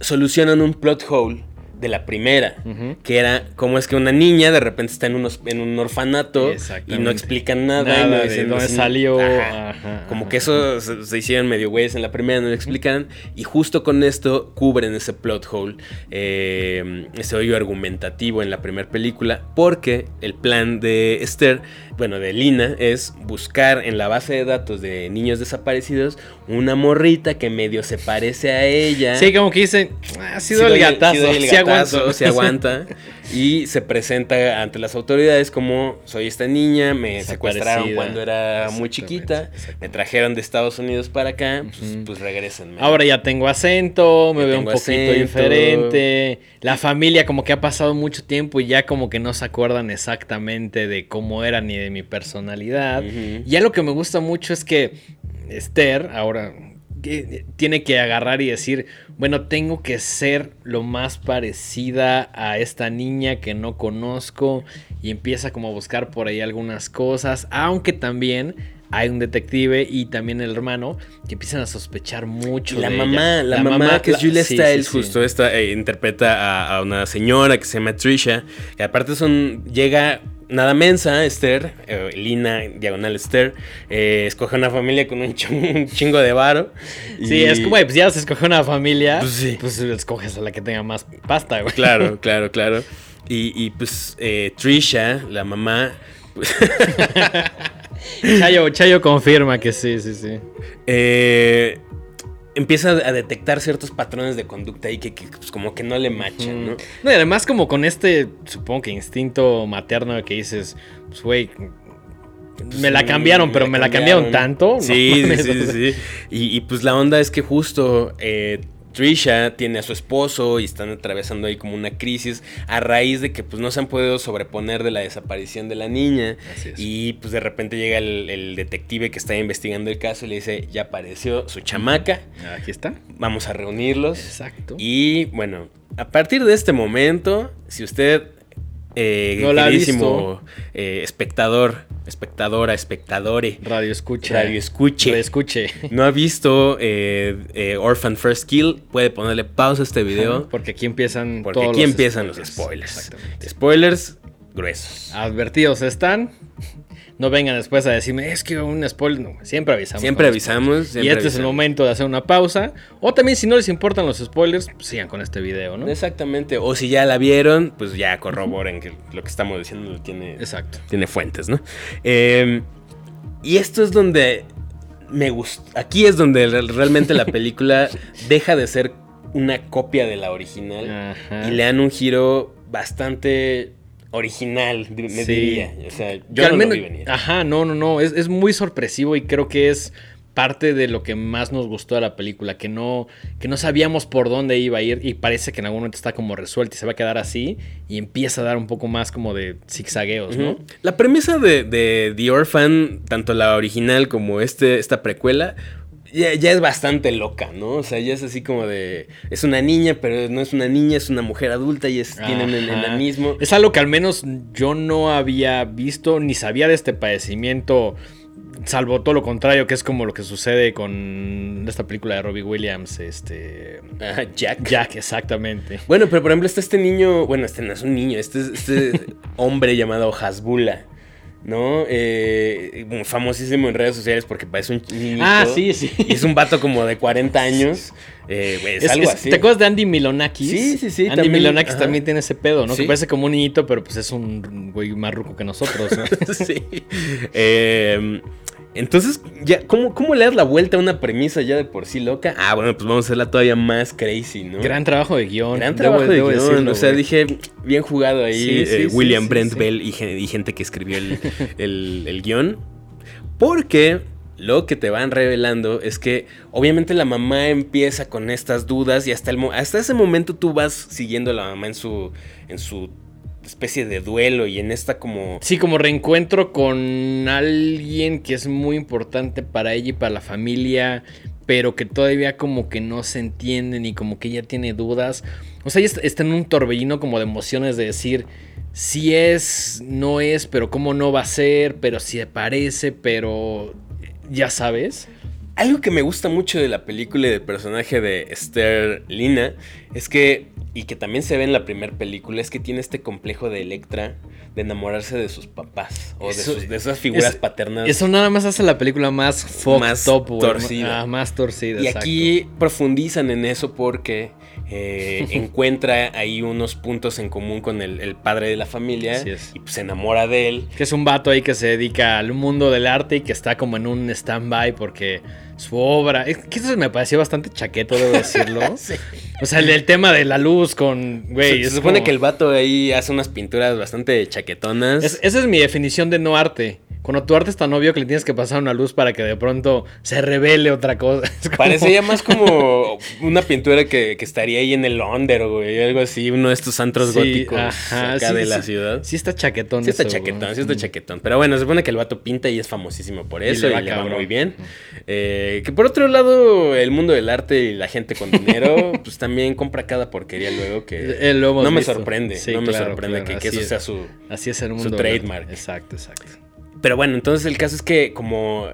solucionan un plot hole de la primera, que era cómo es que una niña de repente está en, unos, en un orfanato y no explican nada. y no de dicen- dónde salió, Ajá. ajá, como ajá. que eso se, se hicieron medio güeyes en la primera, no lo explican. Y justo con esto cubren ese plot hole, eh, ese hoyo argumentativo en la primera película, porque el plan de Esther, bueno, de Lina, es buscar en la base de datos de niños desaparecidos una morrita que medio se parece a ella. Sí, como que dicen, "Ah, ha sido el gatazo, el sí sí <laughs> aguanta. Y se presenta ante las autoridades como soy esta niña, me secuestraron cuando era muy chiquita, me trajeron de Estados Unidos para acá, pues, Ujú. pues regrésenme. Ahora ya tengo acento, me Ya veo un poquito acento. diferente. La familia como que ha pasado mucho tiempo y ya como que no se acuerdan exactamente de cómo era ni de mi personalidad. Ujú. Ya lo que me gusta mucho es que Esther ahora que- tiene que agarrar y decir, bueno, tengo que ser lo más parecida a esta niña que no conozco y empieza como a buscar por ahí algunas cosas, aunque también hay un detective y también el hermano que empiezan a sospechar mucho. Y la de mamá, ella. la, mamá, que es la- Julia sí, Stiles, sí, sí. justo esta, eh, interpreta a, a una señora que se llama Trisha, que aparte son, llega nada mensa, Esther, eh, Lina, diagonal Esther, eh, escoge una familia con un, ch- <laughs> un chingo de varo. Sí, y- es como, pues ya se escoge una familia, Pues sí. pues escoges a la que tenga más pasta, güey. Claro, <laughs> claro, claro. Y, y, pues eh, Trisha, la mamá, pues, <laughs> Chayo, Chayo confirma que sí, sí, sí. eh, empieza a detectar ciertos patrones de conducta ahí que, que, pues, como que no le machan, ¿no? No, y además como con este, supongo que instinto materno que dices, pues güey, me la cambiaron, pero me la cambiaron tanto. Sí, sí, sí, o sea, sí, sí. Y, y, pues la onda es que justo eh, Trisha tiene a su esposo y están atravesando ahí como una crisis a raíz de que pues no se han podido sobreponer de la desaparición de la niña. Así es. Y pues de repente llega el, el detective que está investigando el caso y le dice, ya apareció su chamaca, Aquí está. vamos a reunirlos. Exacto. Y bueno, a partir de este momento, si usted, eh, No queridísimo, eh, espectador, espectadora, espectadore, Radio escucha. radio escuche, Radio escuche. no ha visto eh, eh, Orphan First Kill, puede ponerle pausa a este video. Porque aquí empiezan Porque todos aquí los empiezan los spoilers. Spoilers gruesos. Advertidos están. No vengan después a decirme, es que un spoiler. No, siempre avisamos. Siempre avisamos. siempre y este es el momento de hacer una pausa. O también, si no les importan los spoilers, pues sigan con este video, ¿no? Exactamente. O si ya la vieron, pues ya corroboren que lo que estamos diciendo tiene, Exacto. tiene fuentes, ¿no? Eh, y esto es donde me gusta. Aquí es donde re- realmente la película <laughs> deja de ser una copia de la original Ajá. y le dan un giro bastante original, me Sí. diría. O sea, Que yo al no menos- lo vi venir. Ajá, no, no, no. Es, es muy sorpresivo y creo que es parte de lo que más nos gustó de la película. Que no, que no sabíamos por dónde iba a ir y parece que en algún momento está como resuelto y se va a quedar así. Y empieza a dar un poco más como de zigzagueos, ¿no? La premisa de, de The Orphan, tanto la original como este, esta precuela, ya, ya es bastante loca, ¿no? O sea, ya es así como de. Es una niña, pero no es una niña, es una mujer adulta y es, tienen el enanismo. Es algo que al menos yo no había visto ni sabía de este padecimiento. Salvo todo lo contrario, que es como lo que sucede con esta película de Robbie Williams, este. Ajá, Jack. Jack, exactamente. Bueno, pero por ejemplo está este niño, bueno, este no es un niño, este es este <laughs> hombre llamado Hasbula, ¿no? Eh, famosísimo en redes sociales porque parece un niñito. Ah, sí, sí. Y es un vato como de 40 años. eh, es, Es- algo así. ¿Te acuerdas de Andy Milonakis? Sí, sí, sí, Andy también, Milonakis ajá. también tiene ese pedo, ¿no? Sí. Que parece como un niñito, pero pues es un güey más ruco que nosotros, ¿no? <laughs> sí. Eh, entonces, ya, ¿cómo, ¿cómo le das la vuelta a una premisa ya de por sí loca? Ah, bueno, pues vamos a hacerla todavía más crazy, ¿no? Gran trabajo de guion. Gran debo- trabajo de debo guion. decirlo, o sea, dije, bien jugado ahí Sí, sí, eh, sí, William Brent. Bell y, gen- y gente que escribió el, el- el guion. Porque lo que te van revelando es que obviamente la mamá empieza con estas dudas y hasta, el, hasta ese momento tú vas siguiendo a la mamá en su, en su especie de duelo y en esta como... Sí, como reencuentro con alguien que es muy importante para ella y para la familia, pero que todavía como que no se entienden y como que ella tiene dudas. O sea, ella está, en un torbellino como de emociones de decir si es, no es, pero cómo no va a ser, pero si parece, pero ya sabes. Algo que me gusta mucho de la película y del personaje de Esther Lina es que y que también se ve en la primera película, es que tiene este complejo de Electra de enamorarse de sus papás o de, sus- de esas figuras es- paternas. Eso nada más hace la película más Más güey. torcida. Ah, más torcida. Y exacto. aquí profundizan en eso porque eh, <laughs> encuentra ahí unos puntos en común con el, el padre de la familia y pues, se enamora de él. Que es un vato ahí que se dedica al mundo del arte y que está como en un stand-by porque su obra. Es que eso me pareció bastante chaqueto, debo decirlo. <laughs> O sea, el, el tema de la luz con. Güey, se, supone como- que el vato ahí hace unas pinturas bastante chaquetonas. Es- esa es mi definición de no arte. Cuando tu arte es tan obvio que le tienes que pasar una luz para que de pronto se revele otra cosa. <laughs> Como- Parecía más como una pintura que, que estaría ahí en el Under, güey, algo así, uno de estos antros Sí, góticos ajá, acá sí, de la sí. ciudad. Sí está chaquetón. Sí está eso, chaquetón, güey. sí está chaquetón. Pero bueno, se supone que el vato pinta y es famosísimo por eso y le le va va, muy bien. Eh, que por otro lado, el mundo del arte y la gente con dinero, <laughs> pues también compra cada porquería luego que Eh, lo no me visto. sorprende, Sí, no me sorprende claro, que, eso es. sea su... Así es el su mundo. trademark. Exacto, exacto. Pero bueno, entonces el caso es que como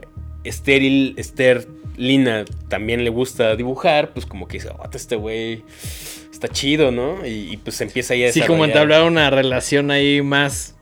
Estéril, Esther, Lina también le gusta dibujar, pues como que dice, "Oh, este güey está chido, ¿no? Y, y, pues empieza ahí a Sí, como entablar una relación ahí más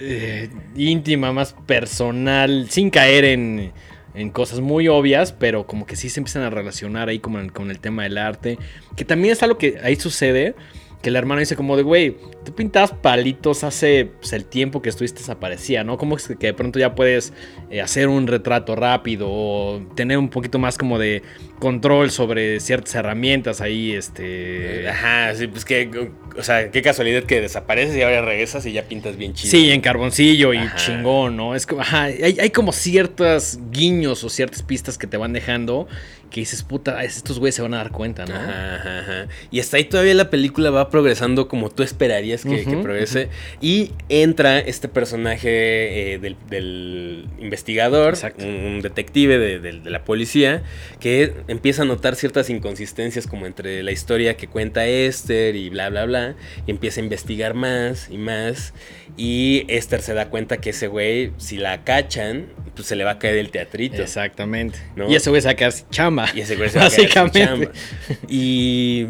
eh, íntima, más personal, sin caer en, en cosas muy obvias, pero como que sí se empiezan a relacionar ahí como con el tema del arte, que también es algo que ahí sucede, que el hermano dice como de, güey, tú pintabas palitos hace pues, el tiempo que estuviste desaparecía, ¿no? Como es que de pronto ya puedes eh, hacer un retrato rápido o tener un poquito más como de control sobre ciertas herramientas ahí, este... Ajá, sí, pues que, o sea, qué casualidad que desapareces y ahora regresas y ya pintas bien chido. Sí, en carboncillo y Ajá. chingón, ¿no? Es como, ajá, hay, hay como ciertos guiños o ciertas pistas que te van dejando que dices, puta, estos güeyes se van a dar cuenta, ¿no? Ajá, ajá, ajá. Y hasta ahí todavía la película va progresando como tú esperarías que, progrese. Y entra este personaje eh, del, del investigador, un, un detective de, de- de la policía, que empieza a notar ciertas inconsistencias como entre la historia que cuenta Esther y bla, bla, bla. Y empieza a investigar más y más. Y Esther se da cuenta que ese güey, si la cachan, pues se le va a caer el teatrito. Exactamente. ¿No? Y ese güey se va a quedar sin chamba. Y ese güey se va a quedar sin Básicamente. chamba. Y,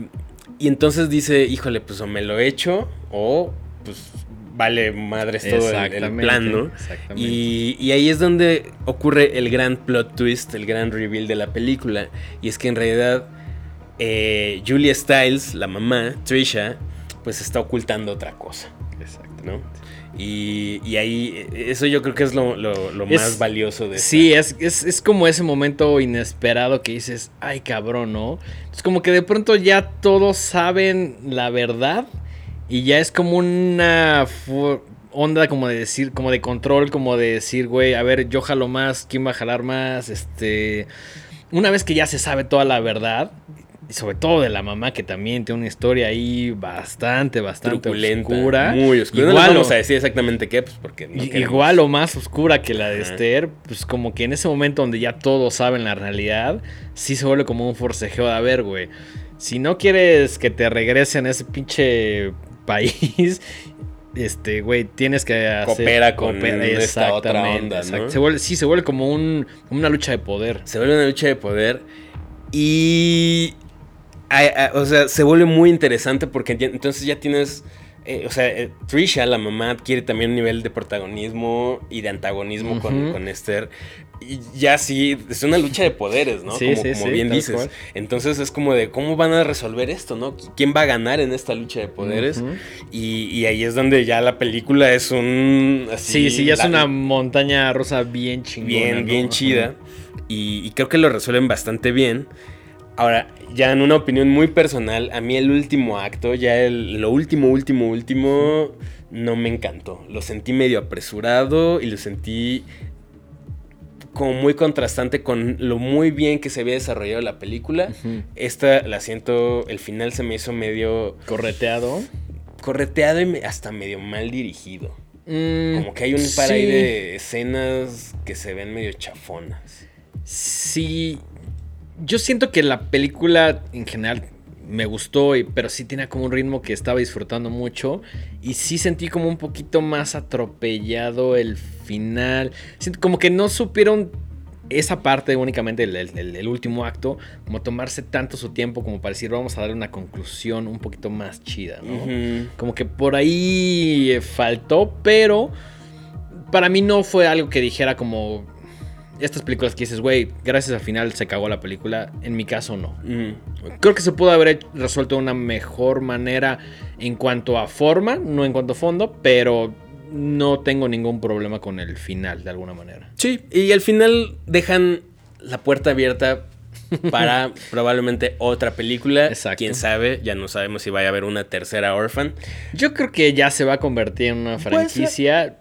y entonces dice, híjole, pues o me lo echo o pues vale madres todo el- el, plan, ¿no? exactamente. Y, y ahí es donde ocurre el gran plot twist, el gran reveal de la película. Y es que en realidad eh, Julia Stiles, la mamá, Trisha, pues está ocultando otra cosa, Exacto. ¿no? Y, y ahí, eh, eso yo creo que es lo, lo- lo Es- más valioso de Sí, es, es, es como ese momento inesperado que dices, ay cabrón, ¿no? Es como que de pronto ya todos saben la verdad y ya es como una onda como de decir, como de control, como de decir, güey, a ver, yo jalo más, ¿quién va a jalar más? Este, una vez que ya se sabe toda la verdad, y sobre todo de la mamá que también tiene una historia ahí bastante, bastante oscura. muy oscura. No les Igual vamos o- a decir exactamente qué, pues porque no Igual o más oscura que la de Ajá. Esther, pues como que en ese momento donde ya todos saben la realidad, sí se vuelve como un forcejeo de a ver, güey. Si no quieres que te regresen a ese pinche país, <laughs> este, güey, tienes que hacer... Coopera con esta otra onda, ¿no? exacto. Se vuelve, sí, se vuelve como un, como una lucha de poder. Se vuelve una lucha de poder y... ay, o sea, se vuelve muy interesante porque ya- entonces ya tienes... eh, o sea, eh, Trisha, la mamá, adquiere también un nivel de protagonismo y de antagonismo con, con Esther. Y ya sí, es una lucha de poderes, ¿no? Sí, como sí, como sí, bien dices. cual. Entonces es como de cómo van a resolver esto, ¿no? ¿Quién va a ganar en esta lucha de poderes? Y, y ahí es donde ya la película es un... así, Sí, sí, ya es una montaña rusa bien chingona. bien, ¿no? bien chida. Y, y creo que lo resuelven bastante bien. Ahora, ya en una opinión muy personal, a mí el último acto, ya el, lo último, último, último, no me encantó. Lo sentí medio apresurado y lo sentí como muy contrastante con lo muy bien que se había desarrollado la película. Esta la siento, el final se me hizo medio Correteado. correteado y hasta medio mal dirigido. Mm, Como que hay un par ahí de escenas que se ven medio chafonas. Sí, yo siento que la película en general me gustó, pero sí tenía como un ritmo que estaba disfrutando mucho. Y sí sentí como un poquito más atropellado el final. Siento como que no supieron esa parte únicamente, el, el- el último acto, como tomarse tanto su tiempo como para decir, vamos a darle una conclusión un poquito más chida, ¿no? Como que por ahí eh, faltó, pero para mí no fue algo que dijera como estas películas que dices, güey, gracias al final se cagó la película. En mi caso, no. Creo que se pudo haber resuelto de una mejor manera en cuanto a forma, no en cuanto a fondo, pero no tengo ningún problema con el final de alguna manera. Sí, y al final dejan la puerta abierta para <laughs> probablemente otra película. Exacto. Quién sabe, ya no sabemos si vaya a haber una tercera Orphan. Yo creo que ya se va a convertir en una franquicia.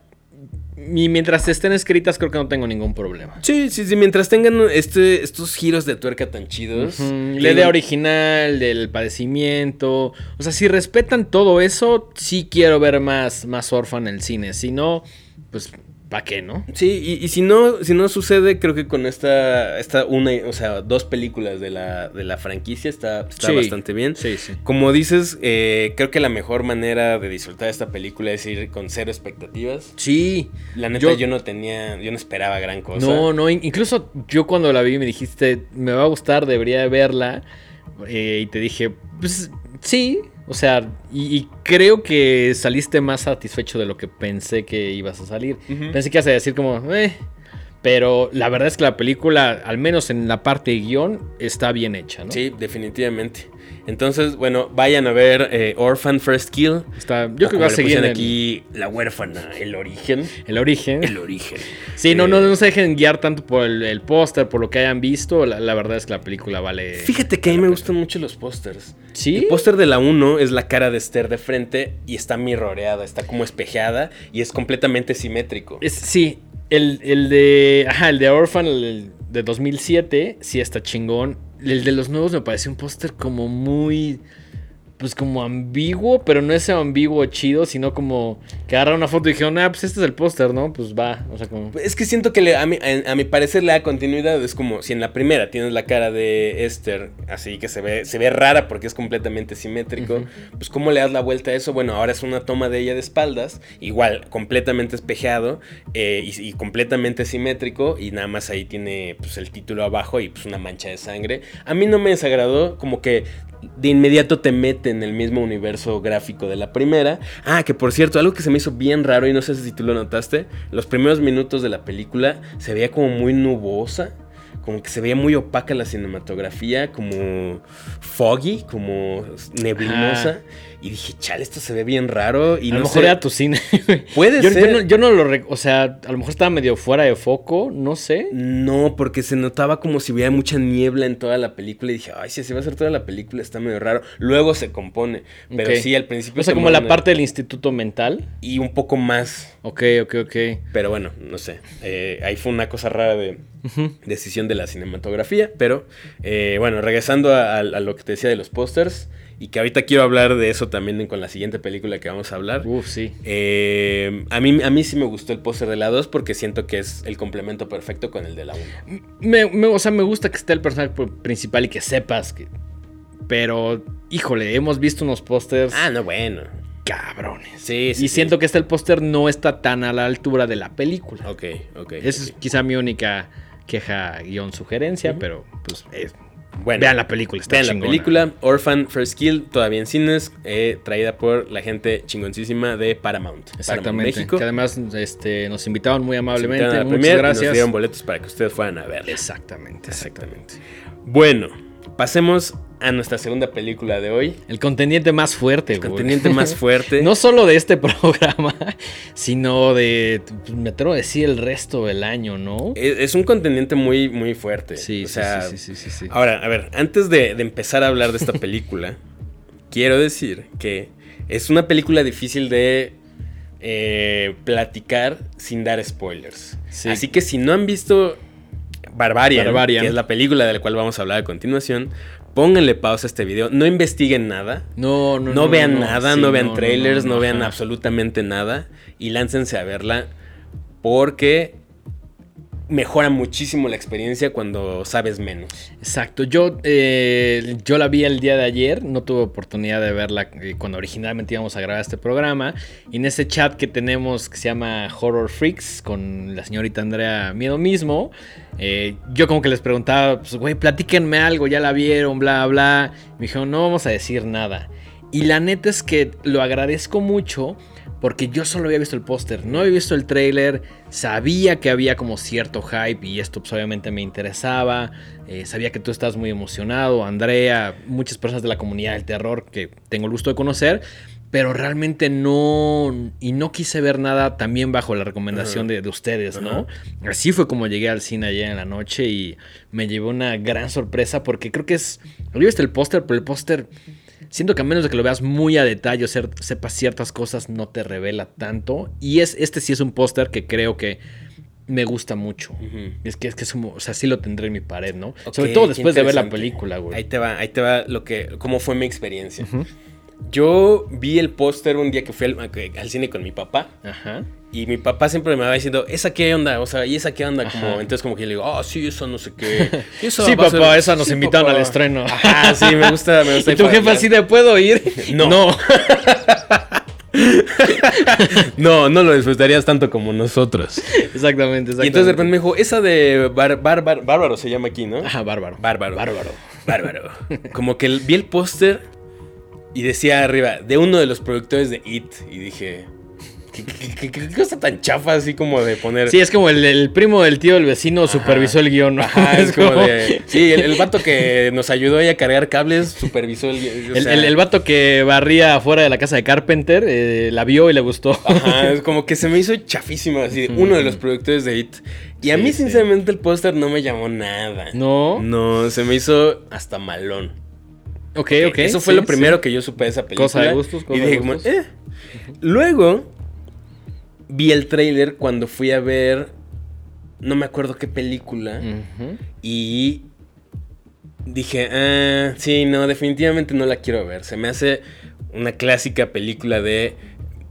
Y mientras estén escritas, creo que no tengo ningún problema. Sí, sí, sí, mientras tengan este, estos giros de tuerca tan chidos. Que La idea original del padecimiento. O sea, si respetan todo eso, sí quiero ver más, más Orphan en el cine. Si no, pues, ¿para qué, no? Sí, y, y si no, si no sucede, creo que con esta, esta una, o sea, dos películas de la, de la franquicia está, está Sí. bastante bien. Sí, sí. Como dices, eh, creo que la mejor manera de disfrutar esta película es ir con cero expectativas. Sí. La neta, yo, Yo- no tenía, yo no esperaba gran cosa. No, no, in- incluso yo cuando la vi me dijiste, me va a gustar, debería verla. eh, y te dije, pues sí, o sea, y, y creo que saliste más satisfecho de lo que pensé que ibas a salir. Pensé que ibas a decir como, eh. Pero la verdad es que la película, al menos en la parte de guion, está bien hecha, ¿no? Sí, definitivamente. Entonces, bueno, vayan a ver eh, Orphan First Kill. Está, yo O creo que va a seguir en pusieron el, aquí La huérfana, el origen. el origen. El origen. Sí, no, Eh, no, no se dejen guiar tanto por el, el póster, por lo que hayan visto. La, la verdad es que la película vale. Fíjate que a mí me gustan mucho los pósters. Sí. El póster de la 1 es la cara de Esther de frente y está mirroreada, está como espejeada y es completamente simétrico. Es- sí, el, el de. Ajá, el de Orphan, el de 2007, sí está chingón. El de los nuevos me pareció un póster como muy. Pues como ambiguo, pero no ese ambiguo chido, sino como que agarraron una foto y dijeron, ah, pues este es el póster, ¿no? Pues va. O sea, como. Es que siento que le- a, mi, a- a mi parecer le da continuidad. Es como si en la primera tienes la cara de Esther, así que se ve, se ve rara porque es completamente simétrico. Pues, ¿cómo le das la vuelta a eso? Bueno, ahora es una toma de ella de espaldas, igual, completamente espejeado eh, y, y completamente simétrico. Y nada más ahí tiene pues, el título abajo y pues una mancha de sangre. A mí no me desagradó, como que de inmediato te mete en el mismo universo gráfico de la primera. Ah, que por cierto, algo que se me hizo bien raro y no sé si tú lo notaste, los primeros minutos de la película se veía como muy nubosa. Como que se veía muy opaca la cinematografía, como foggy, como neblinosa. Y dije, chale, esto se ve bien raro. Y a lo no mejor sé, era tu cine. <laughs> Puede yo, ser. Yo no, yo no lo. O sea, a lo mejor estaba medio fuera de foco, no sé. No, porque se notaba como si hubiera mucha niebla en toda la película. Y dije, ay, si así va a ser toda la película, está medio raro. Luego se compone. Pero sí, al principio. O sea, se como la parte del instituto mental. Y un poco más. Ok, ok, ok. Pero bueno, no sé. Eh, ahí fue una cosa rara de Decisión de la cinematografía. Pero eh, bueno, regresando a, a lo que te decía de los pósters. Y que ahorita quiero hablar de eso también con la siguiente película que vamos a hablar. Uf, sí. Eh, a, mí, a mí sí me gustó el póster de la 2 porque siento que es el complemento perfecto con el de la 1. Me, me- o sea, me gusta que esté el personaje principal y que sepas que. Pero, híjole, hemos visto unos pósters Ah, no, bueno. cabrones. Sí, sí. y siento que este el póster no está tan a la altura de la película. Ok, ok. Esa es quizá mi única queja guion sugerencia, pero pues es- Bueno, vean la película, está vean la película Orphan First Kill, todavía en cines, eh, traída por la gente chingoncísima de Paramount. Paramount Exactamente. México. Que además este, nos invitaron muy amablemente. invitaron Muchas premier y Nos gracias. dieron boletos para que ustedes fueran a verla. Exactamente, exactamente. Bueno, pasemos a nuestra segunda película de hoy. El contendiente más fuerte, El güey. contendiente más fuerte. <laughs> No solo de este <laughs> programa, sino de, pues, me atrevo a decir, el resto del año, ¿no? es, es un contendiente muy, muy fuerte. Sí, o sí, sea, sí, sí, sí, sí, sí. Ahora, a ver, antes de, de empezar a hablar de esta película, <laughs> quiero decir que es una película difícil de eh, platicar sin dar spoilers. Sí. Así que si no han visto Barbarian, Barbarian. que es la película de la cual vamos a hablar a continuación, pónganle pausa a este video, no investiguen nada. No, no, No, vean nada, no, vean trailers, no, vean absolutamente nada y láncense a verla porque mejora muchísimo la experiencia cuando sabes menos. Exacto, yo, eh, yo la vi el día de ayer, no tuve oportunidad de verla eh, cuando originalmente íbamos a grabar este programa. Y en ese chat que tenemos que se llama Horror Freaks con la señorita Andrea Miedo mismo, eh, yo como que les preguntaba, pues güey, platíquenme algo, ya la vieron, bla, bla. Me dijeron, no vamos a decir nada. Y la neta es que lo agradezco mucho porque yo solo había visto el póster, no había visto el trailer, sabía que había como cierto hype y esto pues, obviamente me interesaba, eh, sabía que tú estás muy emocionado, Andrea, muchas personas de la comunidad del terror que tengo el gusto de conocer, pero realmente no, y no quise ver nada también bajo la recomendación de, de, ustedes, ¿no? Así fue como llegué al cine ayer en la noche y me llevó una gran sorpresa porque creo que es, había visto el póster, pero el póster siento que a menos de que lo veas muy a detalle o ser, sepas ciertas cosas, no te revela tanto. Y es, este sí es un póster que creo que me gusta mucho. Uh -huh. Es que es que es como, o sea, sí lo tendré en mi pared, ¿no? Okay, Sobre todo después de ver la película, güey. Ahí te va, ahí te va lo que, cómo fue mi experiencia. Uh -huh. Yo vi el póster un día que fui al, al, cine con mi papá. Ajá. Y mi papá siempre me va diciendo, ¿esa qué onda? O sea, ¿y esa qué onda? Como, entonces como que yo le digo, oh, sí, eso no sé qué. <laughs> Eso sí, papá, ser... esa nos sí, invitaron papá. al estreno. Sí, me gusta, me gusta. <laughs> ¿Y tu jefe así de puedo ir? <laughs> No. No. no, no lo disfrutarías tanto como nosotros. Exactamente, exactamente. Y entonces de repente me dijo, esa de bar, bar, bar, Bárbaro se llama aquí, ¿no? Ajá, Bárbaro. Bárbaro. Bárbaro. Bárbaro. como que vi el póster y decía arriba, de uno de los productores de It. Y dije, ¿Qué, qué, cosa tan chafa así como de poner? Sí, es como el, el primo del tío del vecino Ajá. supervisó el guion. ¿no? Ajá, <laughs> es como de... Sí, el, el, vato que nos ayudó ahí a cargar cables supervisó el guion. El, el, vato que barría afuera de la casa de Carpenter eh, la vio y le gustó. Ajá, <laughs> es como que se me hizo chafísimo así, uno de los productores de IT. Y a mí, sinceramente, sí. el póster no me llamó nada. ¿No? No, se me hizo hasta malón. Ok, ok. Eso fue sí, lo primero que yo supe de esa película. Cosa de gustos, cosa y dije, de gustos. Eh. Luego vi el trailer cuando fui a ver. No me acuerdo qué película. Uh -huh. Y dije, ah, sí, no, definitivamente no la quiero ver. Se me hace una clásica película de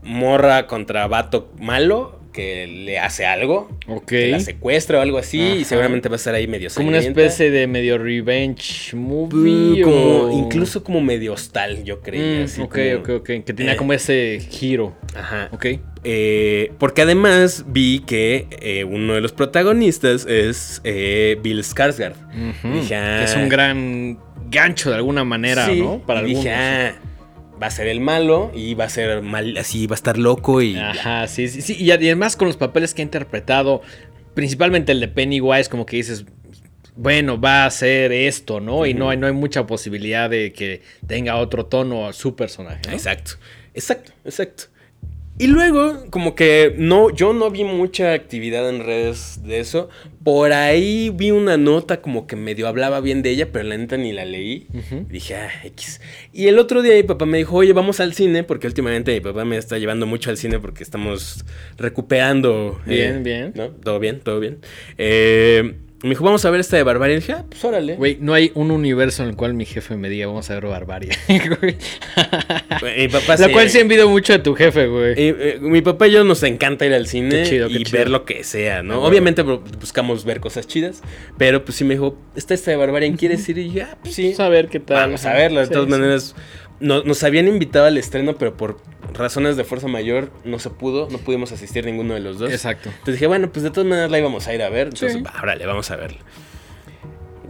morra contra vato malo que le hace algo. Ok. Que la secuestra o algo así. Ajá. Y seguramente va a estar ahí medio Como una especie de medio revenge movie. Como, o... Incluso como medio hostal, yo creía. Mm, así ok, como, ok, ok. Que tenía eh, como ese giro. Ajá. Ok. Eh, porque además vi que eh, uno de los protagonistas es Bill Skarsgård. Uh -huh. dije, ah, que es un gran gancho de alguna manera, sí, ¿no? Para y dije, ah, va a ser el malo y va a ser mal, así, va a estar loco y... Ajá, sí, sí, sí. Y además con los papeles que ha interpretado, principalmente el de Pennywise, como que dices, bueno, va a ser esto, ¿no? Uh -huh. Y no hay, no hay mucha posibilidad de que tenga otro tono a su personaje. ¿no? Exacto, exacto, exacto. Y luego, como que no, yo no vi mucha actividad en redes de eso. Por ahí vi una nota como que medio hablaba bien de ella, pero la neta ni la leí. Uh -huh. Dije, ah, X. Y el otro día mi papá me dijo, oye, vamos al cine, porque últimamente mi papá me está llevando mucho al cine porque estamos recuperando. Bien, eh, bien. ¿no? Todo bien, todo bien. Eh, me dijo, vamos a ver esta de Barbarie. Y dije, ah, pues órale. Güey, no hay un universo en el cual mi jefe me diga, vamos a ver Barbarie. <laughs> mi papá La sí, cual sí envidio mucho de tu jefe, güey. Eh, eh, mi papá y yo nos encanta ir al cine chido, y chido. ver lo que sea, ¿no? Ah, Obviamente bueno. buscamos ver cosas chidas, pero pues sí me dijo, está esta de Barbarie, ¿quieres ir? Y yo, ah, pues sí. Vamos a ver qué tal. Vamos a verla, de sí, todas sí. maneras. No, nos habían invitado al estreno, pero por razones de fuerza mayor no se pudo, no pudimos asistir ninguno de los dos. Exacto. Entonces dije, bueno, pues de todas maneras la íbamos a ir a ver. Entonces, sí. órale, vamos a verla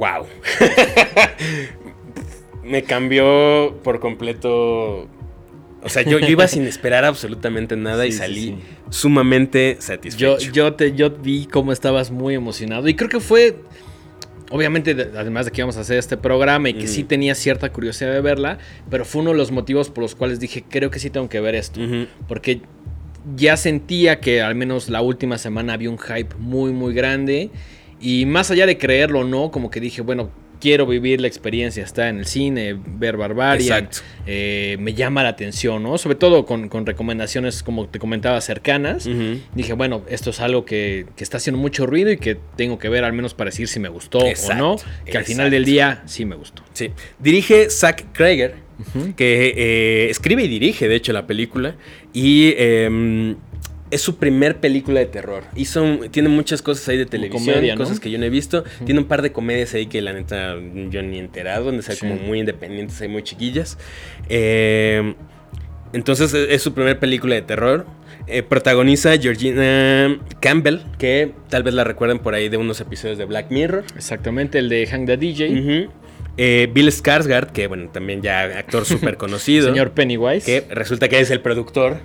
wow. <laughs> me cambió por completo. O sea, yo, yo iba sin esperar absolutamente nada <laughs> sí, y salí sí. sumamente satisfecho. Yo, yo, te, yo vi cómo estabas muy emocionado y creo que fue, obviamente, además de que íbamos a hacer este programa y que mm. sí tenía cierta curiosidad de verla, pero fue uno de los motivos por los cuales dije, creo que sí tengo que ver esto. Uh -huh. Porque ya sentía que al menos la última semana había un hype muy, muy grande. Y más allá de creerlo o no, como que dije, bueno, quiero vivir la experiencia, estar en el cine, ver Barbaria. Eh, me llama la atención, ¿no? Sobre todo con, con recomendaciones, como te comentaba, cercanas. Uh -huh. Dije, bueno, esto es algo que, que, está haciendo mucho ruido y que tengo que ver al menos para decir si me gustó exacto, o no. Que exacto. al final del día sí me gustó. Sí. Dirige Zack Krager, uh -huh. que eh, escribe y dirige, de hecho, la película. Y... Eh, es su primer película de terror. Hizo, un- tiene muchas cosas ahí de televisión, comedia, ¿no? cosas que yo no he visto. Tiene un par de comedias ahí que la neta yo ni he enterado, donde son Sí. como muy independientes, ahí muy chiquillas. Eh, entonces es, es su primer película de terror. Eh, protagoniza Georgina Campbell, que tal vez la recuerden por ahí de unos episodios de Black Mirror. Exactamente, el de Hang the DJ. Eh, Bill Skarsgård, que bueno, también ya actor <laughs> súper conocido. Señor Pennywise. Que resulta que es el productor.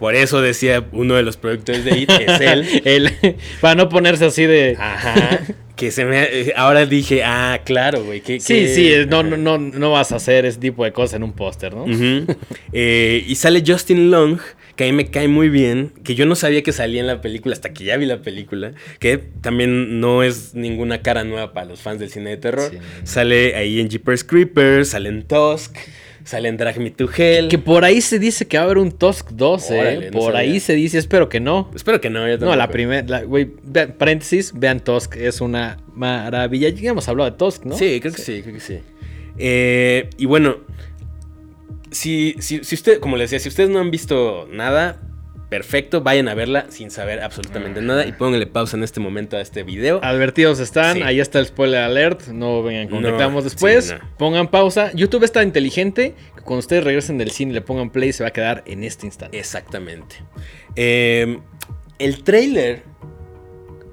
Por eso decía uno de los productores de IT, es él. <laughs> Él, para no ponerse así de... Ajá. <laughs> Que se me. eh, Ahora dije, ah, claro, güey. que- Sí, que- sí, es- no, no, no, no vas a hacer ese tipo de cosas en un póster, ¿no? <laughs> Eh, y sale Justin Long, que a mí me cae muy bien, que yo no sabía que salía en la película hasta que ya vi la película, que también no es ninguna cara nueva para los fans del cine de terror. Sí. Sale ahí en Jeepers Creepers, sale en Tusk, sale en Drag Me to Hell. Que por ahí se dice que va a haber un Tusk 2, ¿eh? No por sabía. ahí se dice, espero que no. Espero que no. yo No, la primera, güey, paréntesis, vean Tusk, es una maravilla. Ya hemos hablado de Tusk, ¿no? Sí, creo que sí, creo que sí. Eh, y bueno, si, si, si usted, como les decía, si ustedes no han visto nada, perfecto, vayan a verla sin saber absolutamente nada y pónganle pausa en este momento a este video. Advertidos están, Sí. ahí está el spoiler alert, no vengan, No, contactamos después, sí, no. pongan pausa. YouTube está inteligente, que cuando ustedes regresen del cine y le pongan play se va a quedar en este instante. Exactamente. Eh, el trailer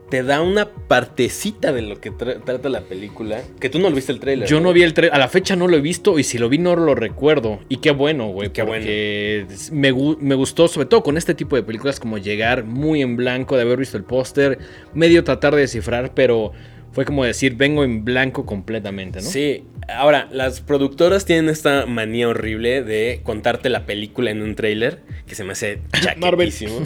te da una partecita de lo que tra- trata la película. Que tú no lo viste el trailer. Yo no vi el trailer, a la fecha no lo he visto y si lo vi no lo recuerdo. Y qué bueno, güey, Qué porque me, gu- me gustó, sobre todo con este tipo de películas, como llegar muy en blanco de haber visto el póster, medio tratar de descifrar, pero fue como decir, vengo en blanco completamente, ¿no? Sí, ahora, las productoras tienen esta manía horrible de contarte la película en un tráiler, que se me hace <laughs> chaquetísimo.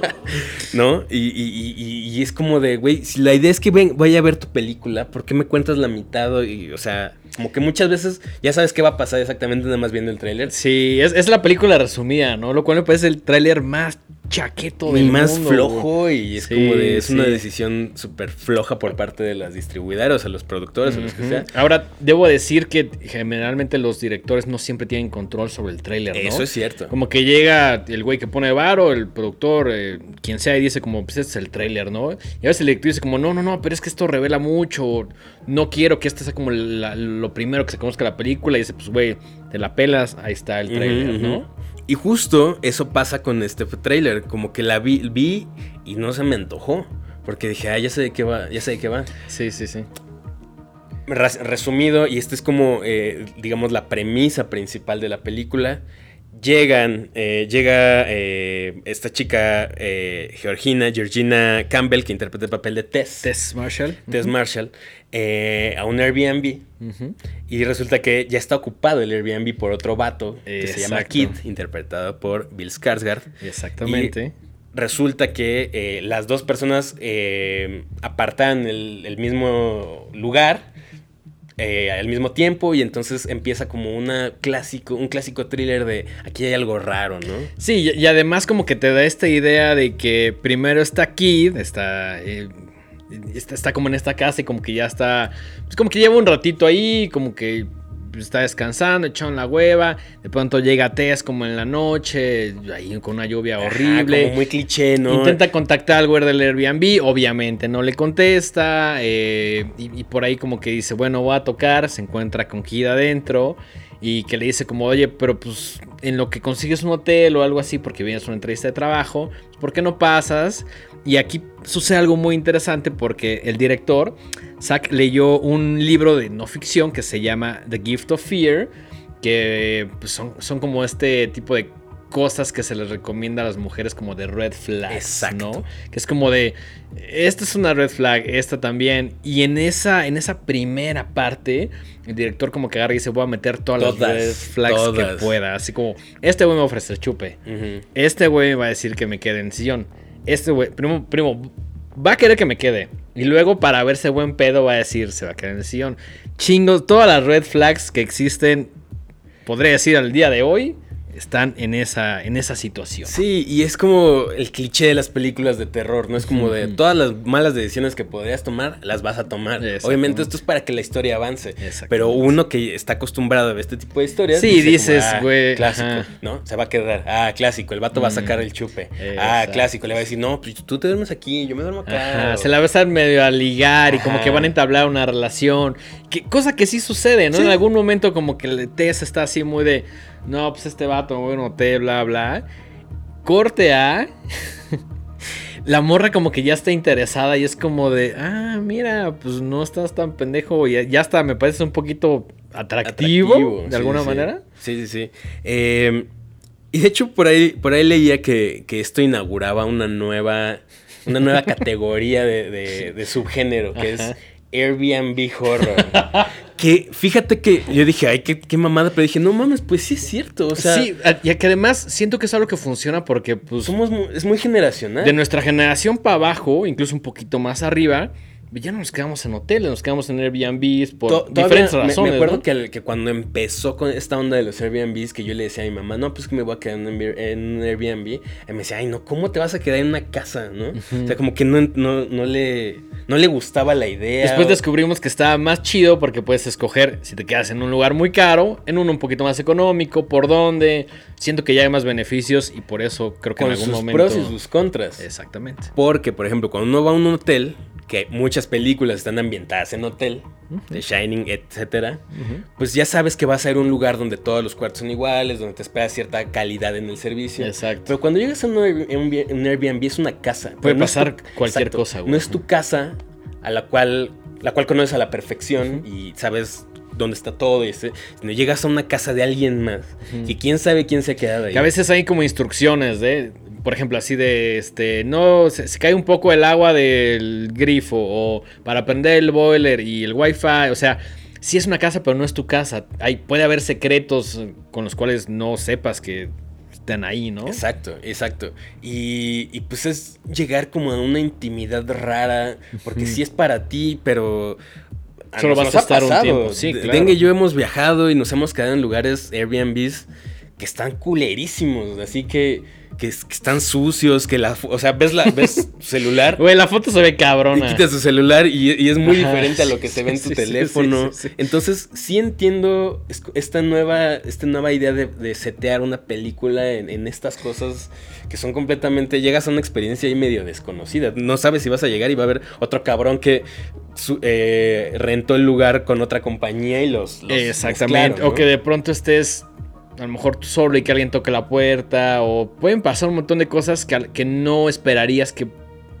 <laughs> ¿No? Y, y- y- y es como de, güey, si la idea es que ven- vaya a ver tu película, ¿por qué me cuentas la mitad? Y, o sea, como que muchas veces ya sabes qué va a pasar exactamente nada más viendo el tráiler. Sí, es, es la película resumida, ¿no? Lo cual me parece el tráiler más chaqueto Y del más mundo, flojo y es Sí, como de, es una decisión súper floja por parte de las distribuidoras o los productores o los que sea. Ahora, debo decir que generalmente los directores no siempre tienen control sobre el tráiler, ¿no? Eso es cierto. Como que llega el güey que pone varo, el productor, eh, quien sea, y dice como, pues este es el tráiler, ¿no? Y a veces el director dice como, no, no, no, pero es que esto revela mucho, no quiero que este sea como la- lo primero que se conozca la película, y dice, pues güey, te la pelas, ahí está el tráiler, ¿no? Y justo eso pasa con este tráiler, como que la vi, vi y no se me antojó, porque dije, ah, ya sé de qué va, ya sé de qué va. Sí, sí, sí. Resumido, y esta es como, eh, digamos, la premisa principal de la película. Llegan, eh, llega eh, esta chica eh, Georgina, Georgina Campbell, que interpreta el papel de Tess, Tess Marshall. Tess Marshall, a un Airbnb. Y resulta que ya está ocupado el Airbnb por otro vato que se llama. Kid, interpretado por Bill Skarsgård. Exactamente. Resulta que las dos personas apartan el, el mismo lugar eh, al mismo tiempo y entonces empieza como una clásico, un clásico thriller de aquí hay algo raro, ¿no? Sí, y, además como que te da esta idea de que primero está Kid, está, eh, está, está como en esta casa y como que ya está, pues como que lleva un ratito ahí, como que está descansando, echado en la hueva, de pronto llega Tess como en la noche, ahí con una lluvia Ajá, horrible. como muy cliché, ¿no? Intenta contactar al güey del Airbnb, obviamente no le contesta. eh, y, y por ahí como que dice, bueno, voy a tocar, se encuentra con Kid adentro. Y que le dice como, oye, pero pues en lo que consigues un hotel o algo así, porque vienes a una entrevista de trabajo, ¿por qué no pasas? Y aquí sucede algo muy interesante porque el director, Zach, leyó un libro de no ficción que se llama The Gift of Fear, que pues, son, son como este tipo de cosas que se les recomienda a las mujeres como de red flags, Exacto. ¿no? Que es como de, esta es una red flag, esta también. Y en esa, en esa primera parte, el director como que agarra y dice, voy a meter todas, Todas, las red flags todas. que pueda. Así como, este güey me ofrece el chupe. Este güey me va a decir que me quede en sillón. Este primo, primo, va a querer que me quede. Y luego para verse buen pedo va a decir, se va a quedar en el sillón. Chingos, todas las red flags que existen, podría decir al día de hoy, están en esa, en esa situación. Sí, y es como el cliché de las películas de terror, ¿no? Es como de todas las malas decisiones que podrías tomar, las vas a tomar. Obviamente esto es para que la historia avance. Pero uno que está acostumbrado a ver este tipo de historias... Sí, dice dices, "Ah, güey, Clásico, ajá. ¿no? Se va a quedar. Ah, clásico, el vato va a sacar el chupe. Ah, clásico, le va a decir, no, pues tú te duermes aquí, yo me duermo acá. Ajá, o- se la va a estar medio a ligar y como que van a entablar una relación. Que, cosa que sí sucede, ¿no? Sí. En algún momento como que el Tess está así muy de, no, pues este vato, bueno, te, bla, bla. Corte a... <laughs> La morra como que ya está interesada y es como de, ah, mira, pues no estás tan pendejo y ya, ya está, me parece un poquito atractivo, atractivo, de sí, alguna sí. manera. Sí, sí, sí. Eh, y de hecho, por ahí, por ahí leía que, que esto inauguraba una nueva, una nueva <laughs> categoría de, de- de subgénero, que Ajá. es Airbnb Horror. <laughs> que fíjate que yo dije, ay, qué, qué mamada, pero dije, no mames, pues sí es cierto. O sea, sí, y que además siento que es algo que funciona porque pues somos, es muy generacional. De nuestra generación para abajo, incluso un poquito más arriba, ya no nos quedamos en hoteles, nos quedamos en Airbnbs por To- diferentes me- razones. Me, acuerdo ¿no? que, cuando empezó con esta onda de los Airbnbs, que yo le decía a mi mamá, no, pues que me voy a quedar en un, Air- en un Airbnb. Y me decía, ay, no, ¿cómo te vas a quedar en una casa, no? O sea, como que no, no, no, le, no le gustaba la idea. Después o- descubrimos que estaba más chido porque puedes escoger si te quedas en un lugar muy caro, en uno un poquito más económico, por dónde. Siento que ya hay más beneficios y por eso creo que con en algún sus momento. pros y sus contras. Exactamente. Porque, por ejemplo, cuando uno va a un hotel, que muchas películas están ambientadas en hotel, The Shining, etcétera, pues ya sabes que vas a ir a un lugar donde todos los cuartos son iguales, donde te espera cierta calidad en el servicio. Exacto. Pero cuando llegas a un Airbnb, es una casa. Puede no pasar tu- cualquier cosa, güey. No es tu casa a la cual, la cual conoces a la perfección y sabes dónde está todo. Y este, sino llegas a una casa de alguien más y quién sabe quién se ha quedado ahí. Que a veces hay como instrucciones de, por ejemplo, así de, este, no, se, se cae un poco el agua del grifo o para prender el boiler y el wifi, o sea, sí es una casa, pero no es tu casa. Hay, puede haber secretos con los cuales no sepas que están ahí, ¿no? Exacto, exacto. Y, y, pues es llegar como a una intimidad rara, porque sí es para ti, pero... Solo vas a estar un tiempo, sí, claro. Dengue y yo hemos viajado y nos hemos quedado en lugares Airbnbs que están culerísimos, así que, que, es- que están sucios, que la... O sea, ves, la, ves <laughs> celular Güey, la foto se ve y cabrona. quitas tu celular y, y es muy Ajá, diferente a lo que se ve en tu sí, teléfono. sí, sí, sí. Entonces, sí entiendo es- esta nueva, esta nueva idea de, de setear una película en, en estas cosas que son completamente. Llegas a una experiencia ahí medio desconocida. No sabes si vas a llegar y va a haber otro cabrón que su- eh, rentó el lugar con otra compañía y los. los Exactamente. mezclaron, O que de pronto estés a lo mejor tú solo y que alguien toque la puerta. O pueden pasar un montón de cosas que, que no esperarías que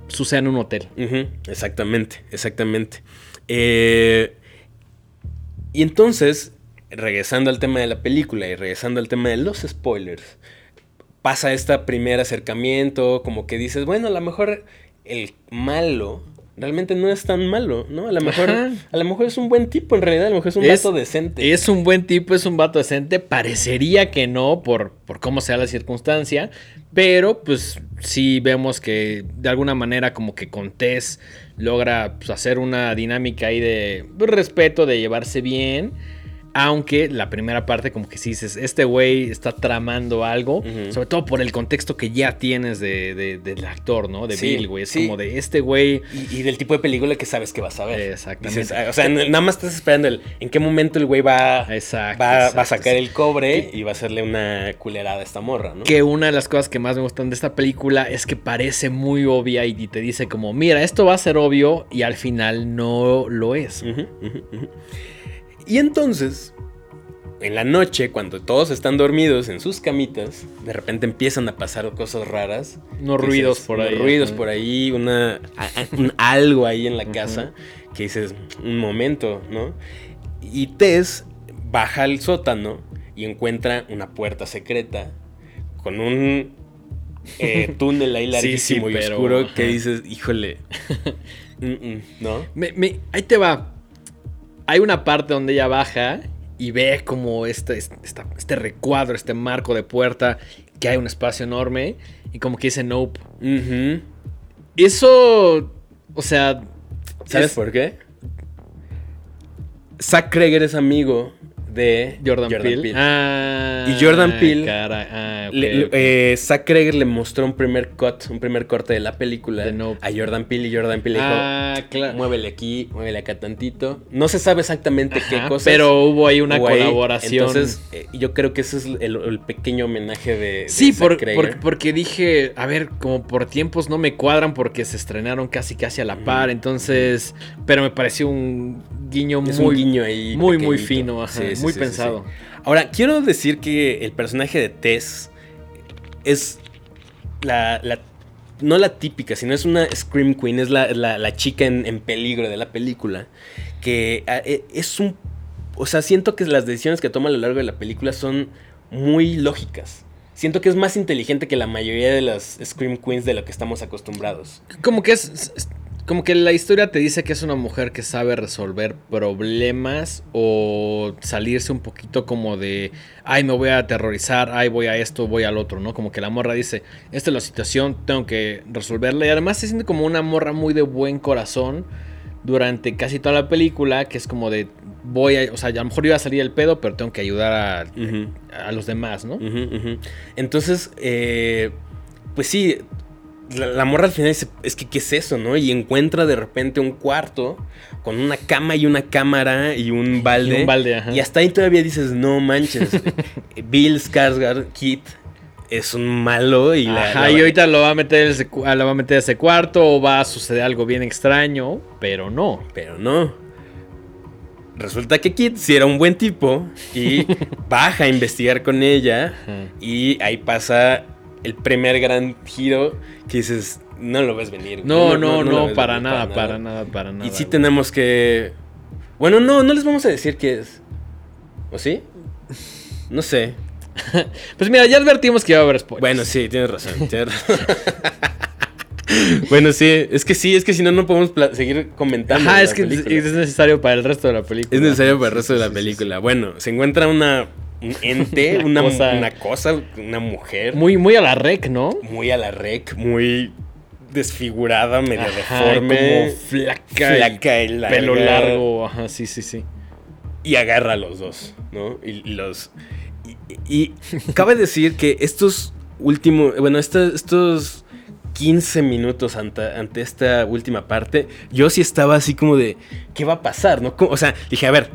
sucedan en un hotel. Exactamente, exactamente. Eh, y entonces, regresando al tema de la película y regresando al tema de los spoilers, pasa este primer acercamiento, como que dices, bueno, a lo mejor el malo realmente no es tan malo, ¿no? A lo mejor, Ajá. a lo mejor es un buen tipo, en realidad, a lo mejor es un Es- vato decente. Es un buen tipo, es un vato decente. Parecería que no, por, por cómo sea la circunstancia. Pero, pues, sí vemos que de alguna manera, como que con Tess logra pues, hacer una dinámica ahí de respeto, de llevarse bien. Aunque la primera parte, como que sí dices, este güey está tramando algo. Sobre todo por el contexto que ya tienes de, de- del actor, ¿no? De Sí, Bill, güey. Es sí. como de este güey. Y, y del tipo de película que sabes que vas a ver. Exactamente. Dices, ah, o sea, nada más estás esperando el, en qué momento el güey va, Exacto, va, va a sacar el cobre y va a hacerle una culerada a esta morra, ¿no? Que una de las cosas que más me gustan de esta película es que parece muy obvia y te dice como, mira, esto va a ser obvio y al final no lo es. Y entonces, en la noche, cuando todos están dormidos en sus camitas, de repente empiezan a pasar cosas raras. Unos ruidos por ahí. ruidos por ahí, una, un algo ahí en la casa que dices, un momento, ¿no? Y Tess baja al sótano y encuentra una puerta secreta con un eh, <laughs> túnel ahí larguísimo sí, y pero, oscuro que dices, híjole, <laughs> mm, mm, ¿no? Me- me- ahí te va. Hay una parte donde ella baja y ve como este, este, este recuadro, este marco de puerta, que hay un espacio enorme y como que dice nope. Eso, o sea... ¿Sabes es- por qué? Zack Kreger es amigo de Jordan, Peele. Ah, Y Jordan Peele- cara- ah, Le- eh, Zack Cregger le mostró un primer cut, un primer corte de la película Nope. a Jordan Peele y Jordan Peele le dijo, ah, claro. muévele aquí, muévele acá tantito. No se sabe exactamente qué Ajá, cosas. pero hubo ahí una hubo ahí. colaboración. Entonces, eh, yo creo que ese es el, el pequeño homenaje de, de Sí, por- por- porque dije, a ver, como por tiempos no me cuadran porque se estrenaron casi casi a la par, entonces, pero me pareció un guiño Es muy, un guiño ahí. muy, muy fino, ajá, Sí, sí, muy sí, pensado. sí. Ahora, quiero decir que el personaje de Tess es la, la- no la típica, sino es una Scream Queen, es la, la- la chica en, en peligro de la película. Que eh, es un... O sea, siento que las decisiones que toma a lo largo de la película son muy lógicas. Siento que es más inteligente que la mayoría de las Scream Queens de lo que estamos acostumbrados. Como que es- como que la historia te dice que es una mujer que sabe resolver problemas o salirse un poquito como de, ay, me voy a aterrorizar, ay, voy a esto, voy al otro, ¿no? Como que la morra dice, esta es la situación, tengo que resolverla. Y además se siente como una morra muy de buen corazón durante casi toda la película, que es como de, voy a, o sea, a lo mejor iba a salir el pedo, pero tengo que ayudar a, los demás, ¿no? Entonces, eh, pues sí, la, la morra al final dice, es que, ¿qué es eso, no? Y encuentra de repente un cuarto con una cama y una cámara y un balde. Y un balde, ajá. Y hasta ahí todavía dices, no manches, <laughs> Bill Skarsgård, Kit, es un malo y la- Ajá, la- y ahorita lo va a meter lo va a meter a ese cuarto o va a suceder algo bien extraño, pero no. Pero no. Resulta que Kit sí era un buen tipo y <laughs> baja a investigar con ella. Ajá. Y ahí pasa el primer gran giro que dices, no lo ves venir. güey. No, no, no, para, venir nada, para nada, para nada. Y sí güey. tenemos que... Bueno, no, no les vamos a decir qué es. ¿O sí? No sé. <laughs> Pues mira, ya advertimos que iba a haber spoilers. Bueno, sí, tienes razón. tienes razón. <laughs> bueno, sí, es que sí, es que si no, no podemos seguir comentando. Es que película. es necesario para el resto de la película. Es necesario para el resto de la película. Bueno, se encuentra una un ente, <laughs> una, Una cosa- una cosa, una mujer Muy, muy a la rec, ¿no? muy a la rec, muy desfigurada, medio Ajá, deforme, como flaca y flaca y larga, Pelo largo, ajá, sí, sí, sí. y agarra a los dos, ¿no? Y, y los y, y cabe <laughs> decir que estos últimos, bueno, estos, estos 15 minutos ante, ante esta última parte, yo sí estaba así como de, ¿qué va a pasar? ¿No? O sea, dije, a ver,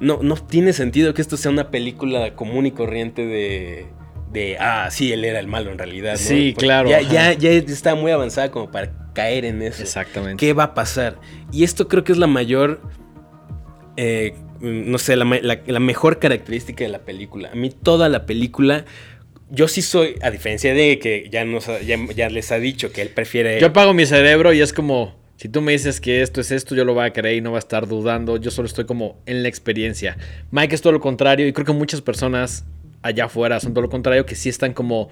no, no tiene sentido que esto sea una película común y corriente de, de ah, sí, él era el malo en realidad. ¿no? Sí, Porque claro, Ya, ya, ya está muy avanzada como para caer en eso. Exactamente. ¿Qué va a pasar? Y esto creo que es la mayor. eh, no sé, la, la- la mejor característica de la película. A mí, toda la película. Yo sí soy, a diferencia de que ya, nos ya, ya les ha dicho que él prefiere. Yo apago mi cerebro y es como, si tú me dices que esto es esto, yo lo voy a creer y no va a estar dudando. Yo solo estoy como en la experiencia. Mike es todo lo contrario y creo que muchas personas allá afuera son todo lo contrario, que sí están como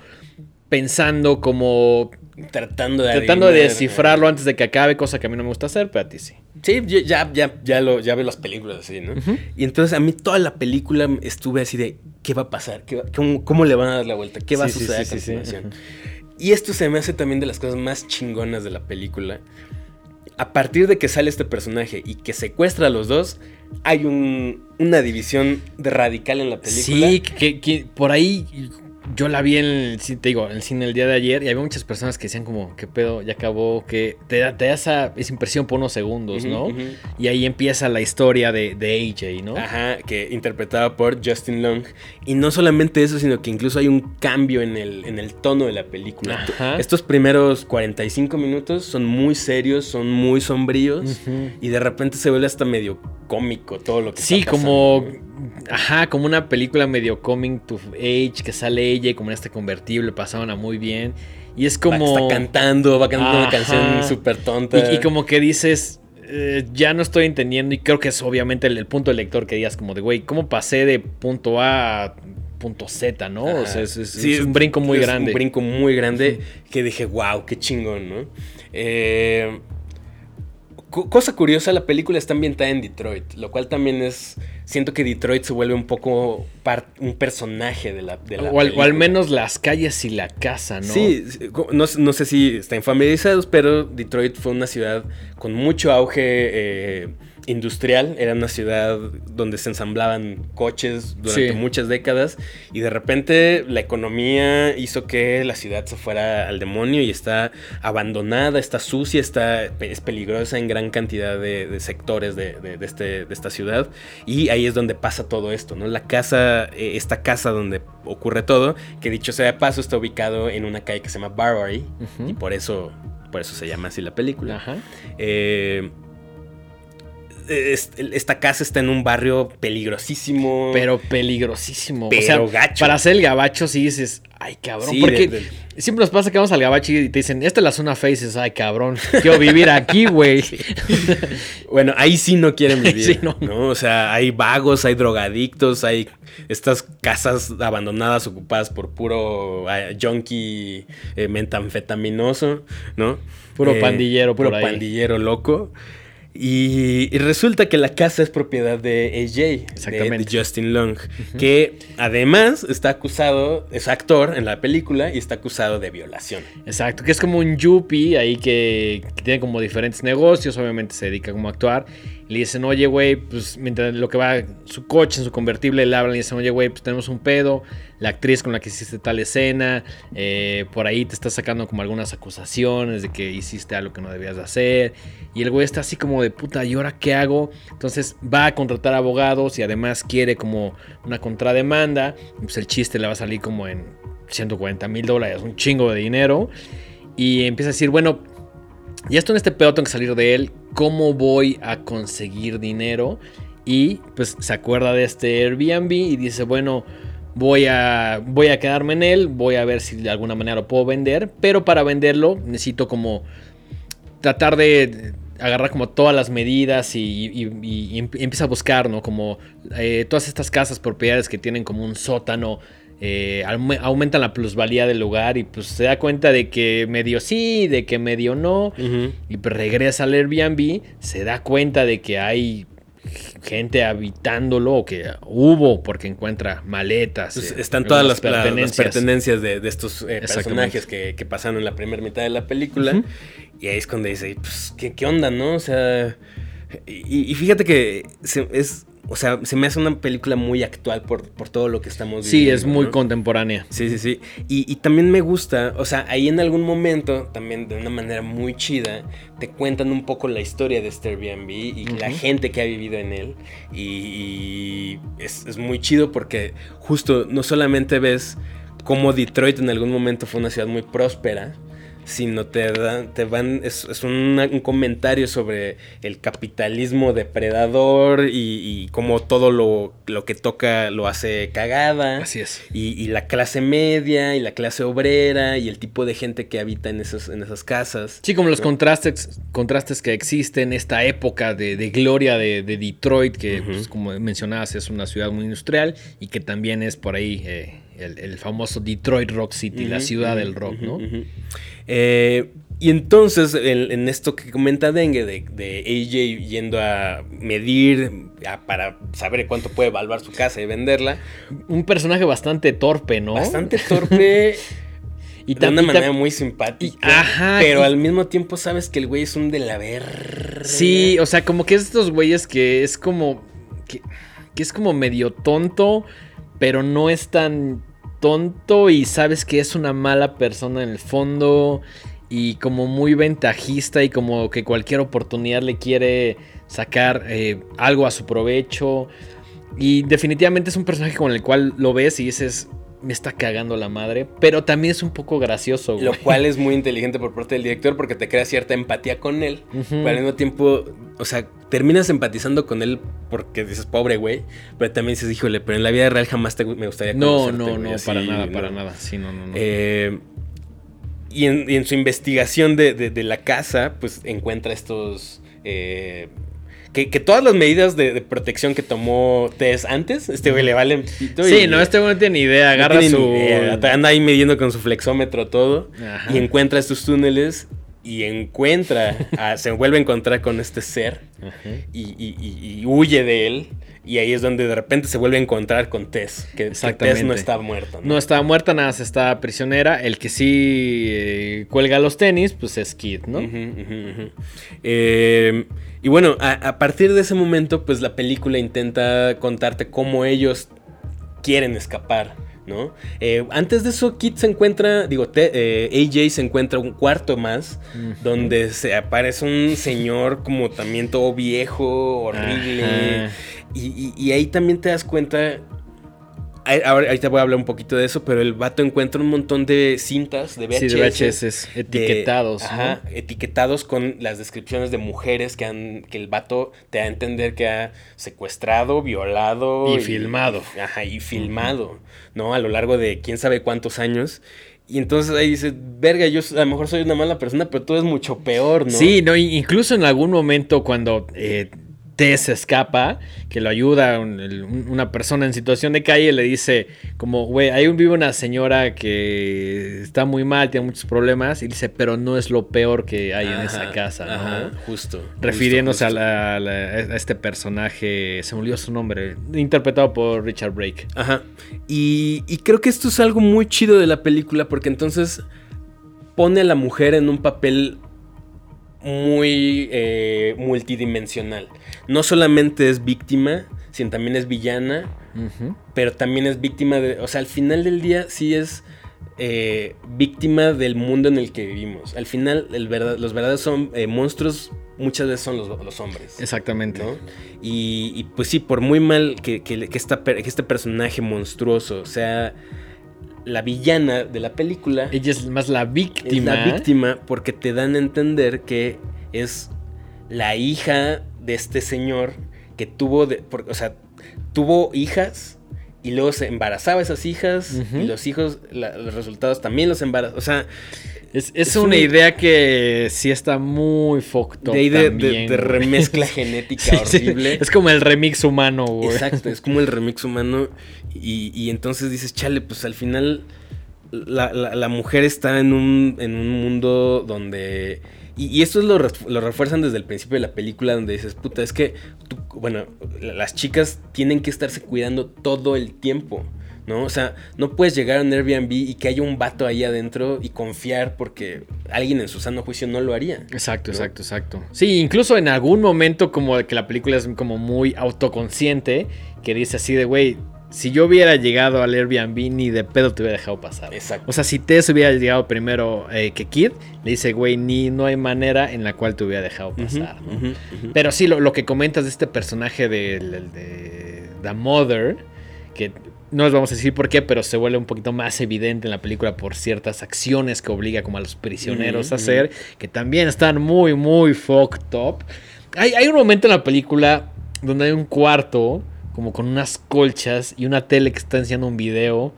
pensando, como tratando de. tratando de descifrarlo antes de que acabe, cosa que a mí no me gusta hacer, pero a ti sí. Sí, yo ya, ya, ya, lo, ya veo las películas así, ¿no? Y entonces a mí toda la película estuve así de, ¿qué va a pasar? ¿Qué va- cómo, cómo le van a dar la vuelta? ¿Qué va Sí, a suceder sí, a sí, sí. continuación? Y esto se me hace también de las cosas más chingonas de la película. A partir de que sale este personaje y que secuestra a los dos, hay un- una división de radical en la película. Sí, que por ahí yo la vi en el, cine, te digo, en el cine el día de ayer y había muchas personas que decían como, ¿qué pedo? Ya acabó, que te da, te da esa, esa impresión por unos segundos, ¿no? Y ahí empieza la historia de, de AJ, ¿no? Ajá, que interpretaba por Justin Long. Y no solamente eso, sino que incluso hay un cambio en el, en el tono de la película. Ajá. Estos primeros 45 minutos son muy serios, son muy sombríos. Y de repente se vuelve hasta medio cómico todo lo que Sí, está como. Ajá, como una película medio coming to age que sale ella como en este convertible pasaban a muy bien. Y es como. Está cantando, va cantando una canción súper tonta. Y, y como que dices, eh, ya no estoy entendiendo, y creo que es obviamente el, el punto del lector que digas, como de, güey, ¿cómo pasé de punto A a punto Z, no? O sea, es, es- Sí, es un brinco muy es grande. Un brinco muy grande que dije, wow, qué chingón, ¿no? Eh, cosa curiosa, la película está ambientada en Detroit, lo cual también es. Siento que Detroit se vuelve un poco un personaje de la, de la o, al, o al película. menos las calles y la casa, ¿no? Sí, no, no sé si están familiarizados, pero Detroit fue una ciudad con mucho auge eh, industrial, era una ciudad donde se ensamblaban coches durante Sí. muchas décadas y de repente la economía hizo que la ciudad se fuera al demonio y está abandonada, está sucia, está, es peligrosa en gran cantidad de, de sectores de, de- de este, de esta ciudad y ahí es donde pasa todo esto, ¿no? La casa, eh, esta casa donde ocurre todo, que dicho sea de paso está ubicado en una calle que se llama Barbary y por eso, por eso se llama así la película. Ajá. Eh, esta casa está en un barrio peligrosísimo. Pero peligrosísimo. Pero o sea, gacho. para hacer el gabacho sí dices, ay cabrón. Sí, porque de- de- siempre nos pasa que vamos al gabacho y te dicen, esta es la zona face, y dices, ay cabrón, quiero vivir aquí, güey. <laughs> Bueno, ahí sí no quieren vivir. Sí, no. no. O sea, hay vagos, hay drogadictos, hay estas casas abandonadas ocupadas por puro eh, junkie eh, metanfetaminoso, ¿no? Puro Eh, pandillero Puro pandillero loco. Y, y resulta que la casa es propiedad de AJ, de- Exactamente. de, Justin Long, que además está acusado, es actor en la película y está acusado de violación. Exacto, que es como un yuppie ahí que, que tiene como diferentes negocios, obviamente se dedica como a actuar. Le dicen, oye, güey, pues mientras lo que va su coche, en su convertible, le hablan y dicen, oye, güey, pues tenemos un pedo. La actriz con la que hiciste tal escena, eh, por ahí te está sacando como algunas acusaciones de que hiciste algo que no debías de hacer. Y el güey está así como de puta, ¿y ahora qué hago? Entonces va a contratar abogados y además quiere como una contrademanda. Pues el chiste le va a salir como en 140 mil dólares, un chingo de dinero. Y empieza a decir, bueno, ya estoy en este pedo, tengo que salir de él. ¿Cómo voy a conseguir dinero? Y pues se acuerda de este Airbnb y dice, bueno, voy a, voy a quedarme en él, voy a ver si de alguna manera lo puedo vender. Pero para venderlo necesito como tratar de agarrar como todas las medidas y, em- empieza a buscar, ¿no? Como eh, todas estas casas, propiedades que tienen como un sótano, eh, aume- aumentan la plusvalía del lugar y pues se da cuenta de que medio sí, de que medio no. Y pues regresa al Airbnb, se da cuenta de que hay gente habitándolo o que hubo porque encuentra maletas. Pues, eh, están todas las pertenencias, de, de estos eh, personajes que, que pasaron en la primera mitad de la película. Y ahí es cuando dice, pues, ¿qué, qué onda, no? O sea, y, y fíjate que se, es, o sea, se me hace una película muy actual por, por todo lo que estamos Sí, viviendo. es muy ¿no? contemporánea. Sí, sí, sí. Y, y también me gusta, o sea, ahí en algún momento, también de una manera muy chida, te cuentan un poco la historia de este Airbnb y la gente que ha vivido en él. Y, y es, es muy chido porque justo no solamente ves cómo Detroit en algún momento fue una ciudad muy próspera, sino te, dan, te van, es, es una- un comentario sobre el capitalismo depredador y, y cómo todo lo, lo que toca lo hace cagada. Así es. Y, y la clase media y la clase obrera y el tipo de gente que habita en esas, en esas casas. Sí, como los contrastes, contrastes que existen, esta época de, de gloria de, de Detroit, que pues, como mencionabas es una ciudad muy industrial y que también es por ahí eh, el, el famoso Detroit Rock City, la ciudad del rock, ¿no? Eh, y entonces, en, en esto que comenta Dengue, de, de AJ yendo a medir a- para saber cuánto puede evaluar su casa y venderla, Un personaje bastante torpe, ¿no? bastante <laughs> torpe. y de una manera muy simpática. y- ajá, pero y- al mismo tiempo sabes que el güey es un de la verga. Sí, o sea, como que es estos güeyes que es como. Que, que es como medio tonto, pero no es tan tonto y sabes que es una mala persona en el fondo y como muy ventajista y como que cualquier oportunidad le quiere sacar eh, algo a su provecho. Y definitivamente es un personaje con el cual lo ves y dices, me está cagando la madre, pero también es un poco gracioso, güey. Lo cual es muy <laughs> inteligente por parte del director porque te crea cierta empatía con él. Ujú. Pero al mismo tiempo, o sea, terminas empatizando con él porque dices, pobre güey. Pero también dices, híjole, pero en la vida real jamás te, me gustaría No, no, güey, no, así, para nada, ¿no? para nada. Sí, no, no, no. Eh, y, en, y en su investigación de, de- de la casa, pues encuentra estos... eh, que, que todas las medidas de, de protección que tomó Tess antes, este güey le valen pito Sí, y- no, este güey no tiene ni idea. no Agarra tiene su. idea, anda ahí midiendo con su flexómetro todo Ajá. y encuentra estos túneles y encuentra, a- se vuelve a encontrar con este ser y, y- y- y huye de él. Y ahí es donde de repente se vuelve a encontrar con Tess, que, que Tess no está muerta. ¿no? No estaba muerta, nada más está prisionera. El que sí eh, cuelga los tenis, pues es Kid, ¿no? Ujú. Eh, y bueno, a, a partir de ese momento, pues la película intenta contarte cómo ellos quieren escapar, ¿no? Eh, antes de eso, Kit se encuentra, digo, te- eh, AJ se encuentra un cuarto más, donde se aparece un señor como también todo viejo, horrible. Ajá. Y, y- y ahí también te das cuenta. Ahorita voy a hablar un poquito de eso, pero el vato encuentra un montón de cintas de VHS. Sí, de VHS de- etiquetados. ¿no? ajá, etiquetados con las descripciones de mujeres que han que el vato te da a entender que ha secuestrado, violado Y filmado. Ajá, y filmado, ¿no? A lo largo de quién sabe cuántos años. Y entonces ahí dice, verga, yo a lo mejor soy una mala persona, pero tú es mucho peor, ¿no? Sí, no, incluso en algún momento cuando eh, Tess escapa, que lo ayuda un- el- un- una persona en situación de calle, le dice como, güey, ahí vive una señora que está muy mal, tiene muchos problemas, y dice, pero no es lo peor que hay en esa casa, ¿no? Ajá, justo. Refiriéndose justo, A, justo. la- a la- a este personaje, se me olvidó su nombre, interpretado por Richard Brake. Ajá. Y, y creo que esto es algo muy chido de la película porque entonces pone a la mujer en un papel muy eh, multidimensional. No solamente es víctima, sino también es villana, pero también es víctima de... O sea, al final del día sí es eh, víctima del mundo en el que vivimos. Al final el verdad- los verdaderos son, eh, monstruos muchas veces son los, los hombres. Exactamente. ¿no? Y, y, pues sí, por muy mal que, que- que esta per- que este personaje monstruoso sea la villana de la película, Ella es más la es víctima. la víctima porque te dan a entender que es la hija de este señor que tuvo, de, por- o sea, tuvo hijas y luego se embarazaba a esas hijas y los hijos, la- los resultados también los embarazó. O sea, Es, es Es una un- idea que sí está muy fucked up de ahí de, de- también, de güey. remezcla <laughs> genética Sí, sí. horrible. Es como el remix humano, güey. Exacto, es como el remix humano. Y, y entonces dices, chale, pues al final la, la- la mujer está en un, en un mundo donde... Y, y esto es lo, lo refuerzan desde el principio de la película, donde dices, puta, es que, tú- bueno, la- las chicas tienen que estarse cuidando todo el tiempo. ¿No? O sea, no puedes llegar a un Airbnb y que haya un vato ahí adentro y confiar porque alguien en su sano juicio no lo haría. Exacto, ¿no? exacto, exacto. Sí, incluso en algún momento como que la película es como muy autoconsciente, que dice así de, güey, si yo hubiera llegado al Airbnb, ni de pedo te hubiera dejado pasar. Exacto. O sea, si Tess hubiera llegado primero eh, que Kid, le dice, güey, ni no hay manera en la cual te hubiera dejado pasar. Pero sí, lo, lo que comentas de este personaje de, de, de The Mother, que no les vamos a decir por qué, pero se vuelve un poquito más evidente en la película por ciertas acciones que obliga como a los prisioneros a hacer, que también están muy, muy fucked up. Hay, hay un momento en la película donde hay un cuarto como con unas colchas y una tele que está enseñando un video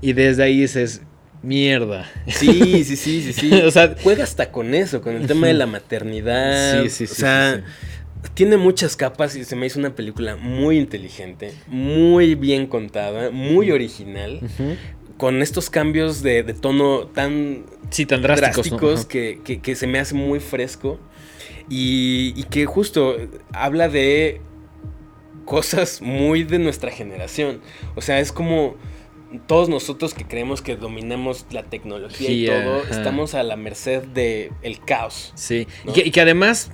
y desde ahí dices, mierda. Sí, sí, sí, sí, sí. <laughs> O sea- juega hasta con eso, con el tema de la maternidad. Sí, sí, sí, O sea, sí, tiene muchas capas y se me hizo una película muy inteligente, muy bien contada, muy original, con estos cambios de, de tono tan Sí, tan drásticos. que, que- que se me hace muy fresco y, y que justo habla de cosas muy de nuestra generación. O sea, es como todos nosotros que creemos que dominamos la tecnología y todo, ajá. estamos a la merced del el caos. Sí, ¿no? y, que, y que además,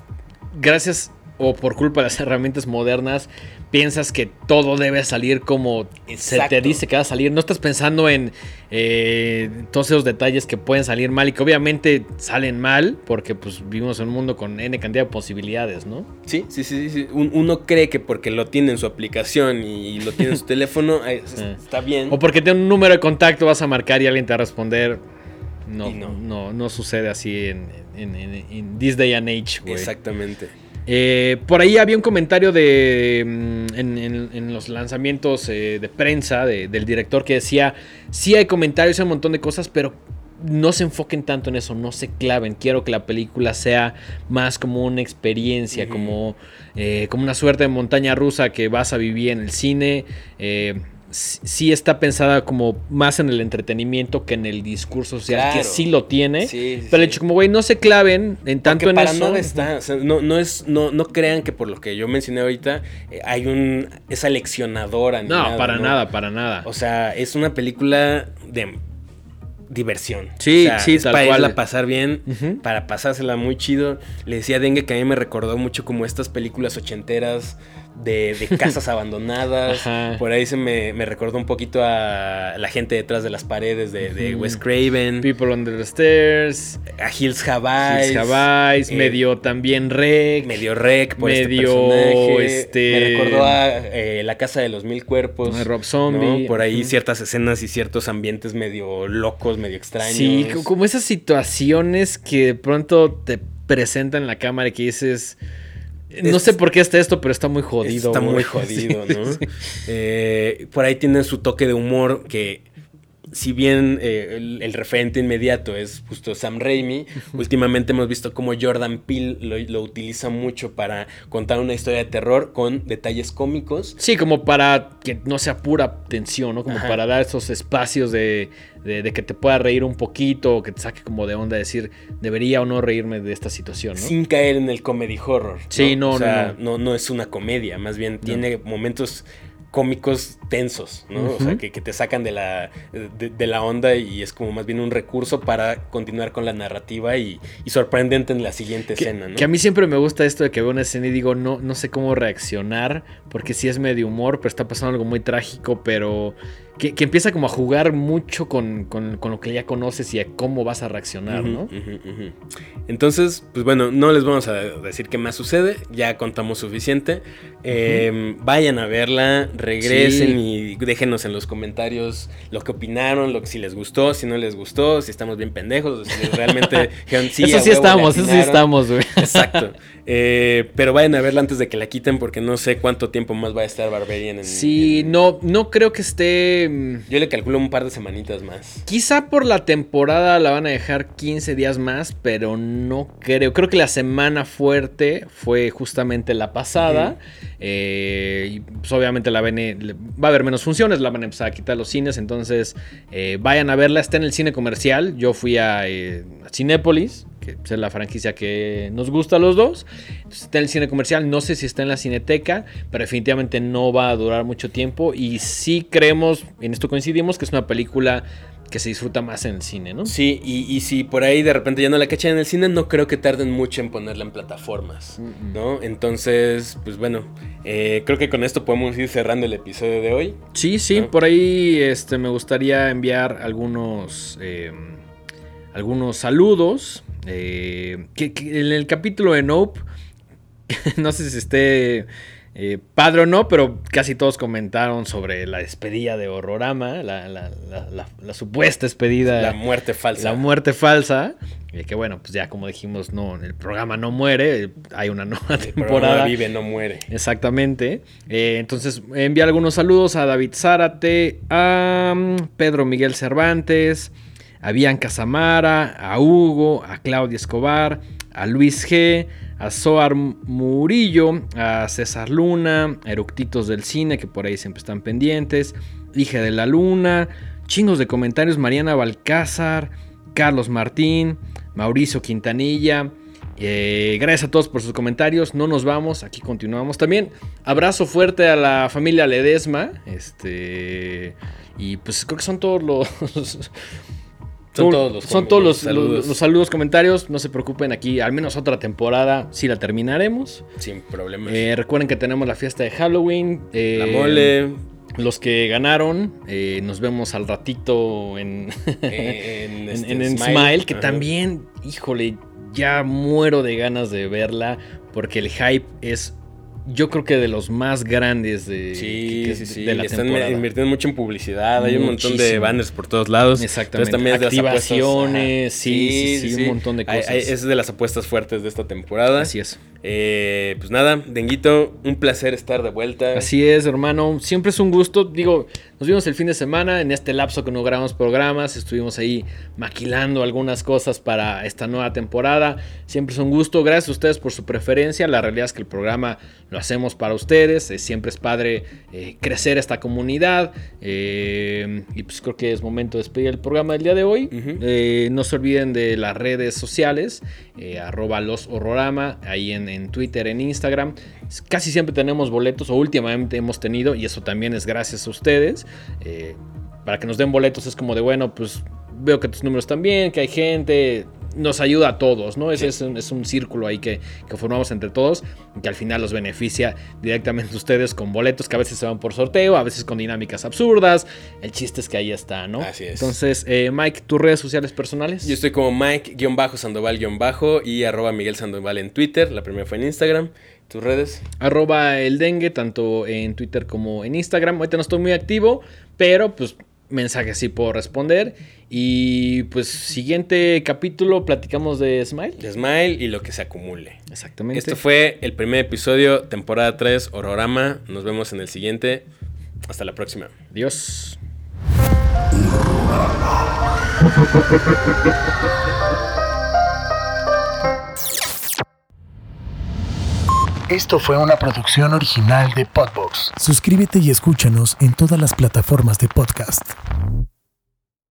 gracias o por culpa de las herramientas modernas, piensas que todo debe salir como se te dice que va a salir. No estás pensando en eh, todos esos detalles que pueden salir mal y que obviamente salen mal porque pues vivimos en un mundo con N cantidad de posibilidades, ¿no? Sí, sí, sí, sí. Un- uno cree que porque lo tiene en su aplicación y lo tiene en su <laughs> teléfono, eh, Ah. está bien. O porque tiene un número de contacto, vas a marcar y alguien te va a responder. No. no. no, sucede así en, en, en- en this day and age, güey. Exactamente. Eh, por ahí había un comentario de mm, en, en- en los lanzamientos eh, de prensa de- del director que decía, sí hay comentarios, hay un montón de cosas, pero no se enfoquen tanto en eso, no se claven. Quiero que la película sea más como una experiencia, como, eh, como una suerte de montaña rusa que vas a vivir en el cine. Eh, sí está pensada como más en el entretenimiento que en el discurso social, que Claro. sí lo tiene. Sí, sí, pero el hecho como, güey, no se claven en tanto Porque en para eso. nada está. o sea, no, no, es, no, no crean que por lo que yo mencioné ahorita eh, hay un. es aleccionadora. ni No, para ¿no? nada, para nada. O sea, es una película de diversión. Sí, O sea, sí, es tal para cual. irla a pasar bien, para pasársela muy chido. Le decía a Dengue que a mí me recordó mucho como estas películas ochenteras de, de <laughs> casas abandonadas. Ajá. Por ahí se me, me recordó un poquito a La gente detrás de las paredes de. Wes Craven, People Under the Stairs, a Hills Have Eyes, Hills Have Eyes, eh, medio también Rec. medio rec por medio, este personaje. este- Me recordó a eh, La casa de los mil cuerpos. de Rob Zombie. ¿no? Por ahí ciertas escenas y ciertos ambientes medio locos, medio extraños. Sí, co- como esas situaciones que de pronto te presentan en la cámara y que dices. No Es- sé por qué está esto, pero está muy jodido. Está muy <laughs> güey". jodido, ¿no? sí. Eh, por ahí tiene su toque de humor que, si bien eh, el, el referente inmediato es justo Sam Raimi, últimamente hemos visto cómo Jordan Peele lo, lo utiliza mucho para contar una historia de terror con detalles cómicos. Sí, como para que no sea pura tensión, ¿no? Como Ajá. para dar esos espacios de, de- de que te pueda reír un poquito, o que te saque como de onda decir, debería o no reírme de esta situación, ¿no? Sin caer en el comedy horror. Sí, no, O no, sea, no. no. no es una comedia, más bien tiene momentos cómicos tensos, ¿no? O sea, que, que te sacan de la, de, de la onda y es como más bien un recurso para continuar con la narrativa y, y sorprendente en la siguiente Que, escena, ¿no? que a mí siempre me gusta esto de que veo una escena y digo, no, no sé cómo reaccionar, porque sí es medio humor, pero está pasando algo muy trágico, pero que, que empieza como a jugar mucho con, con- con lo que ya conoces y a cómo vas a reaccionar, ¿no? Entonces, pues bueno, no les vamos a decir qué más sucede, ya contamos suficiente. Eh, Vayan a verla, regresen y déjenos en los comentarios lo que opinaron, lo que si les gustó, si no les gustó, si estamos bien pendejos, si <laughs> realmente dijeron sí. eso sí estamos, eso sí atinaron". estamos, güey. <laughs> Exacto. Eh, pero vayan a verla antes de que la quiten porque no sé cuánto tiempo más va a estar Barbarian en... Sí, en- no, no creo que esté... mm, Yo le calculo un par de semanitas más. Quizá por la temporada la van a dejar 15 días más, pero no creo. Creo que la semana fuerte fue justamente la pasada. Eh, y pues obviamente la ven, va a haber menos funciones, la van a empezar a quitar los cines. Entonces eh, vayan a verla. Está en el cine comercial. Yo fui a, eh, a Cinépolis, que es la franquicia que nos gusta a los dos. Entonces, está en el cine comercial. No sé si está en la cineteca, pero definitivamente no va a durar mucho tiempo. Y sí creemos, en esto coincidimos, que es una película que se disfruta más en el cine, ¿no? Sí, y, y si por ahí de repente ya no la cachan en el cine, no creo que tarden mucho en ponerla en plataformas. ¿no? Entonces, pues bueno, eh, creo que con esto podemos ir cerrando el episodio de hoy. Sí, sí, ¿No? por ahí este, me gustaría enviar algunos, eh, algunos saludos. Eh, que, que en el capítulo de Nope, <laughs> no sé si esté eh, padre o no, pero casi todos comentaron sobre la despedida de Horrorama, la, la- la- supuesta despedida. La muerte falsa. La muerte falsa. eh, que bueno, pues ya como dijimos, no, el programa no muere, hay una nueva El temporada. vive, no muere. Exactamente. Eh, entonces, enviar algunos saludos a David Zárate, a mm, Pedro Miguel Cervantes, a Bianca Samara, a Hugo, a Claudia Escobar, a Luis G, a Soar Murillo, a César Luna, a Eructitos del Cine, que por ahí siempre están pendientes, Hija de la Luna, chingos de comentarios, Mariana Balcázar, Carlos Martín, Mauricio Quintanilla. Eh, gracias a todos por sus comentarios. No nos vamos, aquí continuamos. También abrazo fuerte a la familia Ledesma. Este. Y pues creo que son todos los. Son todos los son com- todos los los, saludos. los- los saludos, comentarios. No se preocupen, aquí al menos otra temporada sí la terminaremos. Sin problemas. Eh, recuerden que tenemos la fiesta de Halloween. eh, la mole. Los que ganaron, eh, nos vemos al ratito en, en, en, <laughs> este, en- en Smile, que Ajá. también, híjole, ya muero de ganas de verla porque el hype es, yo creo que de los más grandes de, Sí, que- sí, sí. de la están temporada. invirtiendo mucho en publicidad. Hay un montón de banners por todos lados. Exactamente. Entonces, también Activaciones, sí, sí, sí, un montón de Hay- cosas. hay- es de las apuestas fuertes de esta temporada. Así es. Eh, pues nada, Denguito, un placer estar de vuelta. Así es, hermano. Siempre es un gusto. Digo, Nos vimos el fin de semana en este lapso que no grabamos programas. Estuvimos ahí maquilando algunas cosas para esta nueva temporada. Siempre es un gusto. Gracias a ustedes por su preferencia. La realidad es que el programa lo hacemos para ustedes. Eh, siempre es padre eh, crecer esta comunidad. Eh, y pues creo que es momento de despedir el programa del día de hoy. no se olviden de las redes sociales. Arroba los horrorama. Ahí en, en Twitter, en Instagram. Casi siempre tenemos boletos. O últimamente hemos tenido. Y eso también es gracias a ustedes. Eh, para que nos den boletos es como de, bueno, pues veo que tus números están bien, que hay gente, nos ayuda a todos, ¿no? Ese es, un, círculo ahí que, formamos entre todos, que al final los beneficia directamente a ustedes con boletos que a veces se van por sorteo, a veces con dinámicas absurdas. El chiste es que ahí está, ¿no? Así es. Entonces, eh, Mike, tus redes sociales personales. Yo estoy como Mike-Sandoval- y arroba Miguel Sandoval en Twitter. La primera fue en Instagram. ¿Tus redes? Arroba el dengue, tanto en Twitter como en Instagram. Ahorita no estoy muy activo, pero pues mensajes sí puedo responder. Y pues siguiente capítulo platicamos de Smile. De Smile y lo que se acumule. Exactamente. Esto fue el primer episodio, temporada 3, Horrorama. Nos vemos en el siguiente. Hasta la próxima. Adiós. Esto fue una producción original de Podbox. Suscríbete y escúchanos en todas las plataformas de podcast.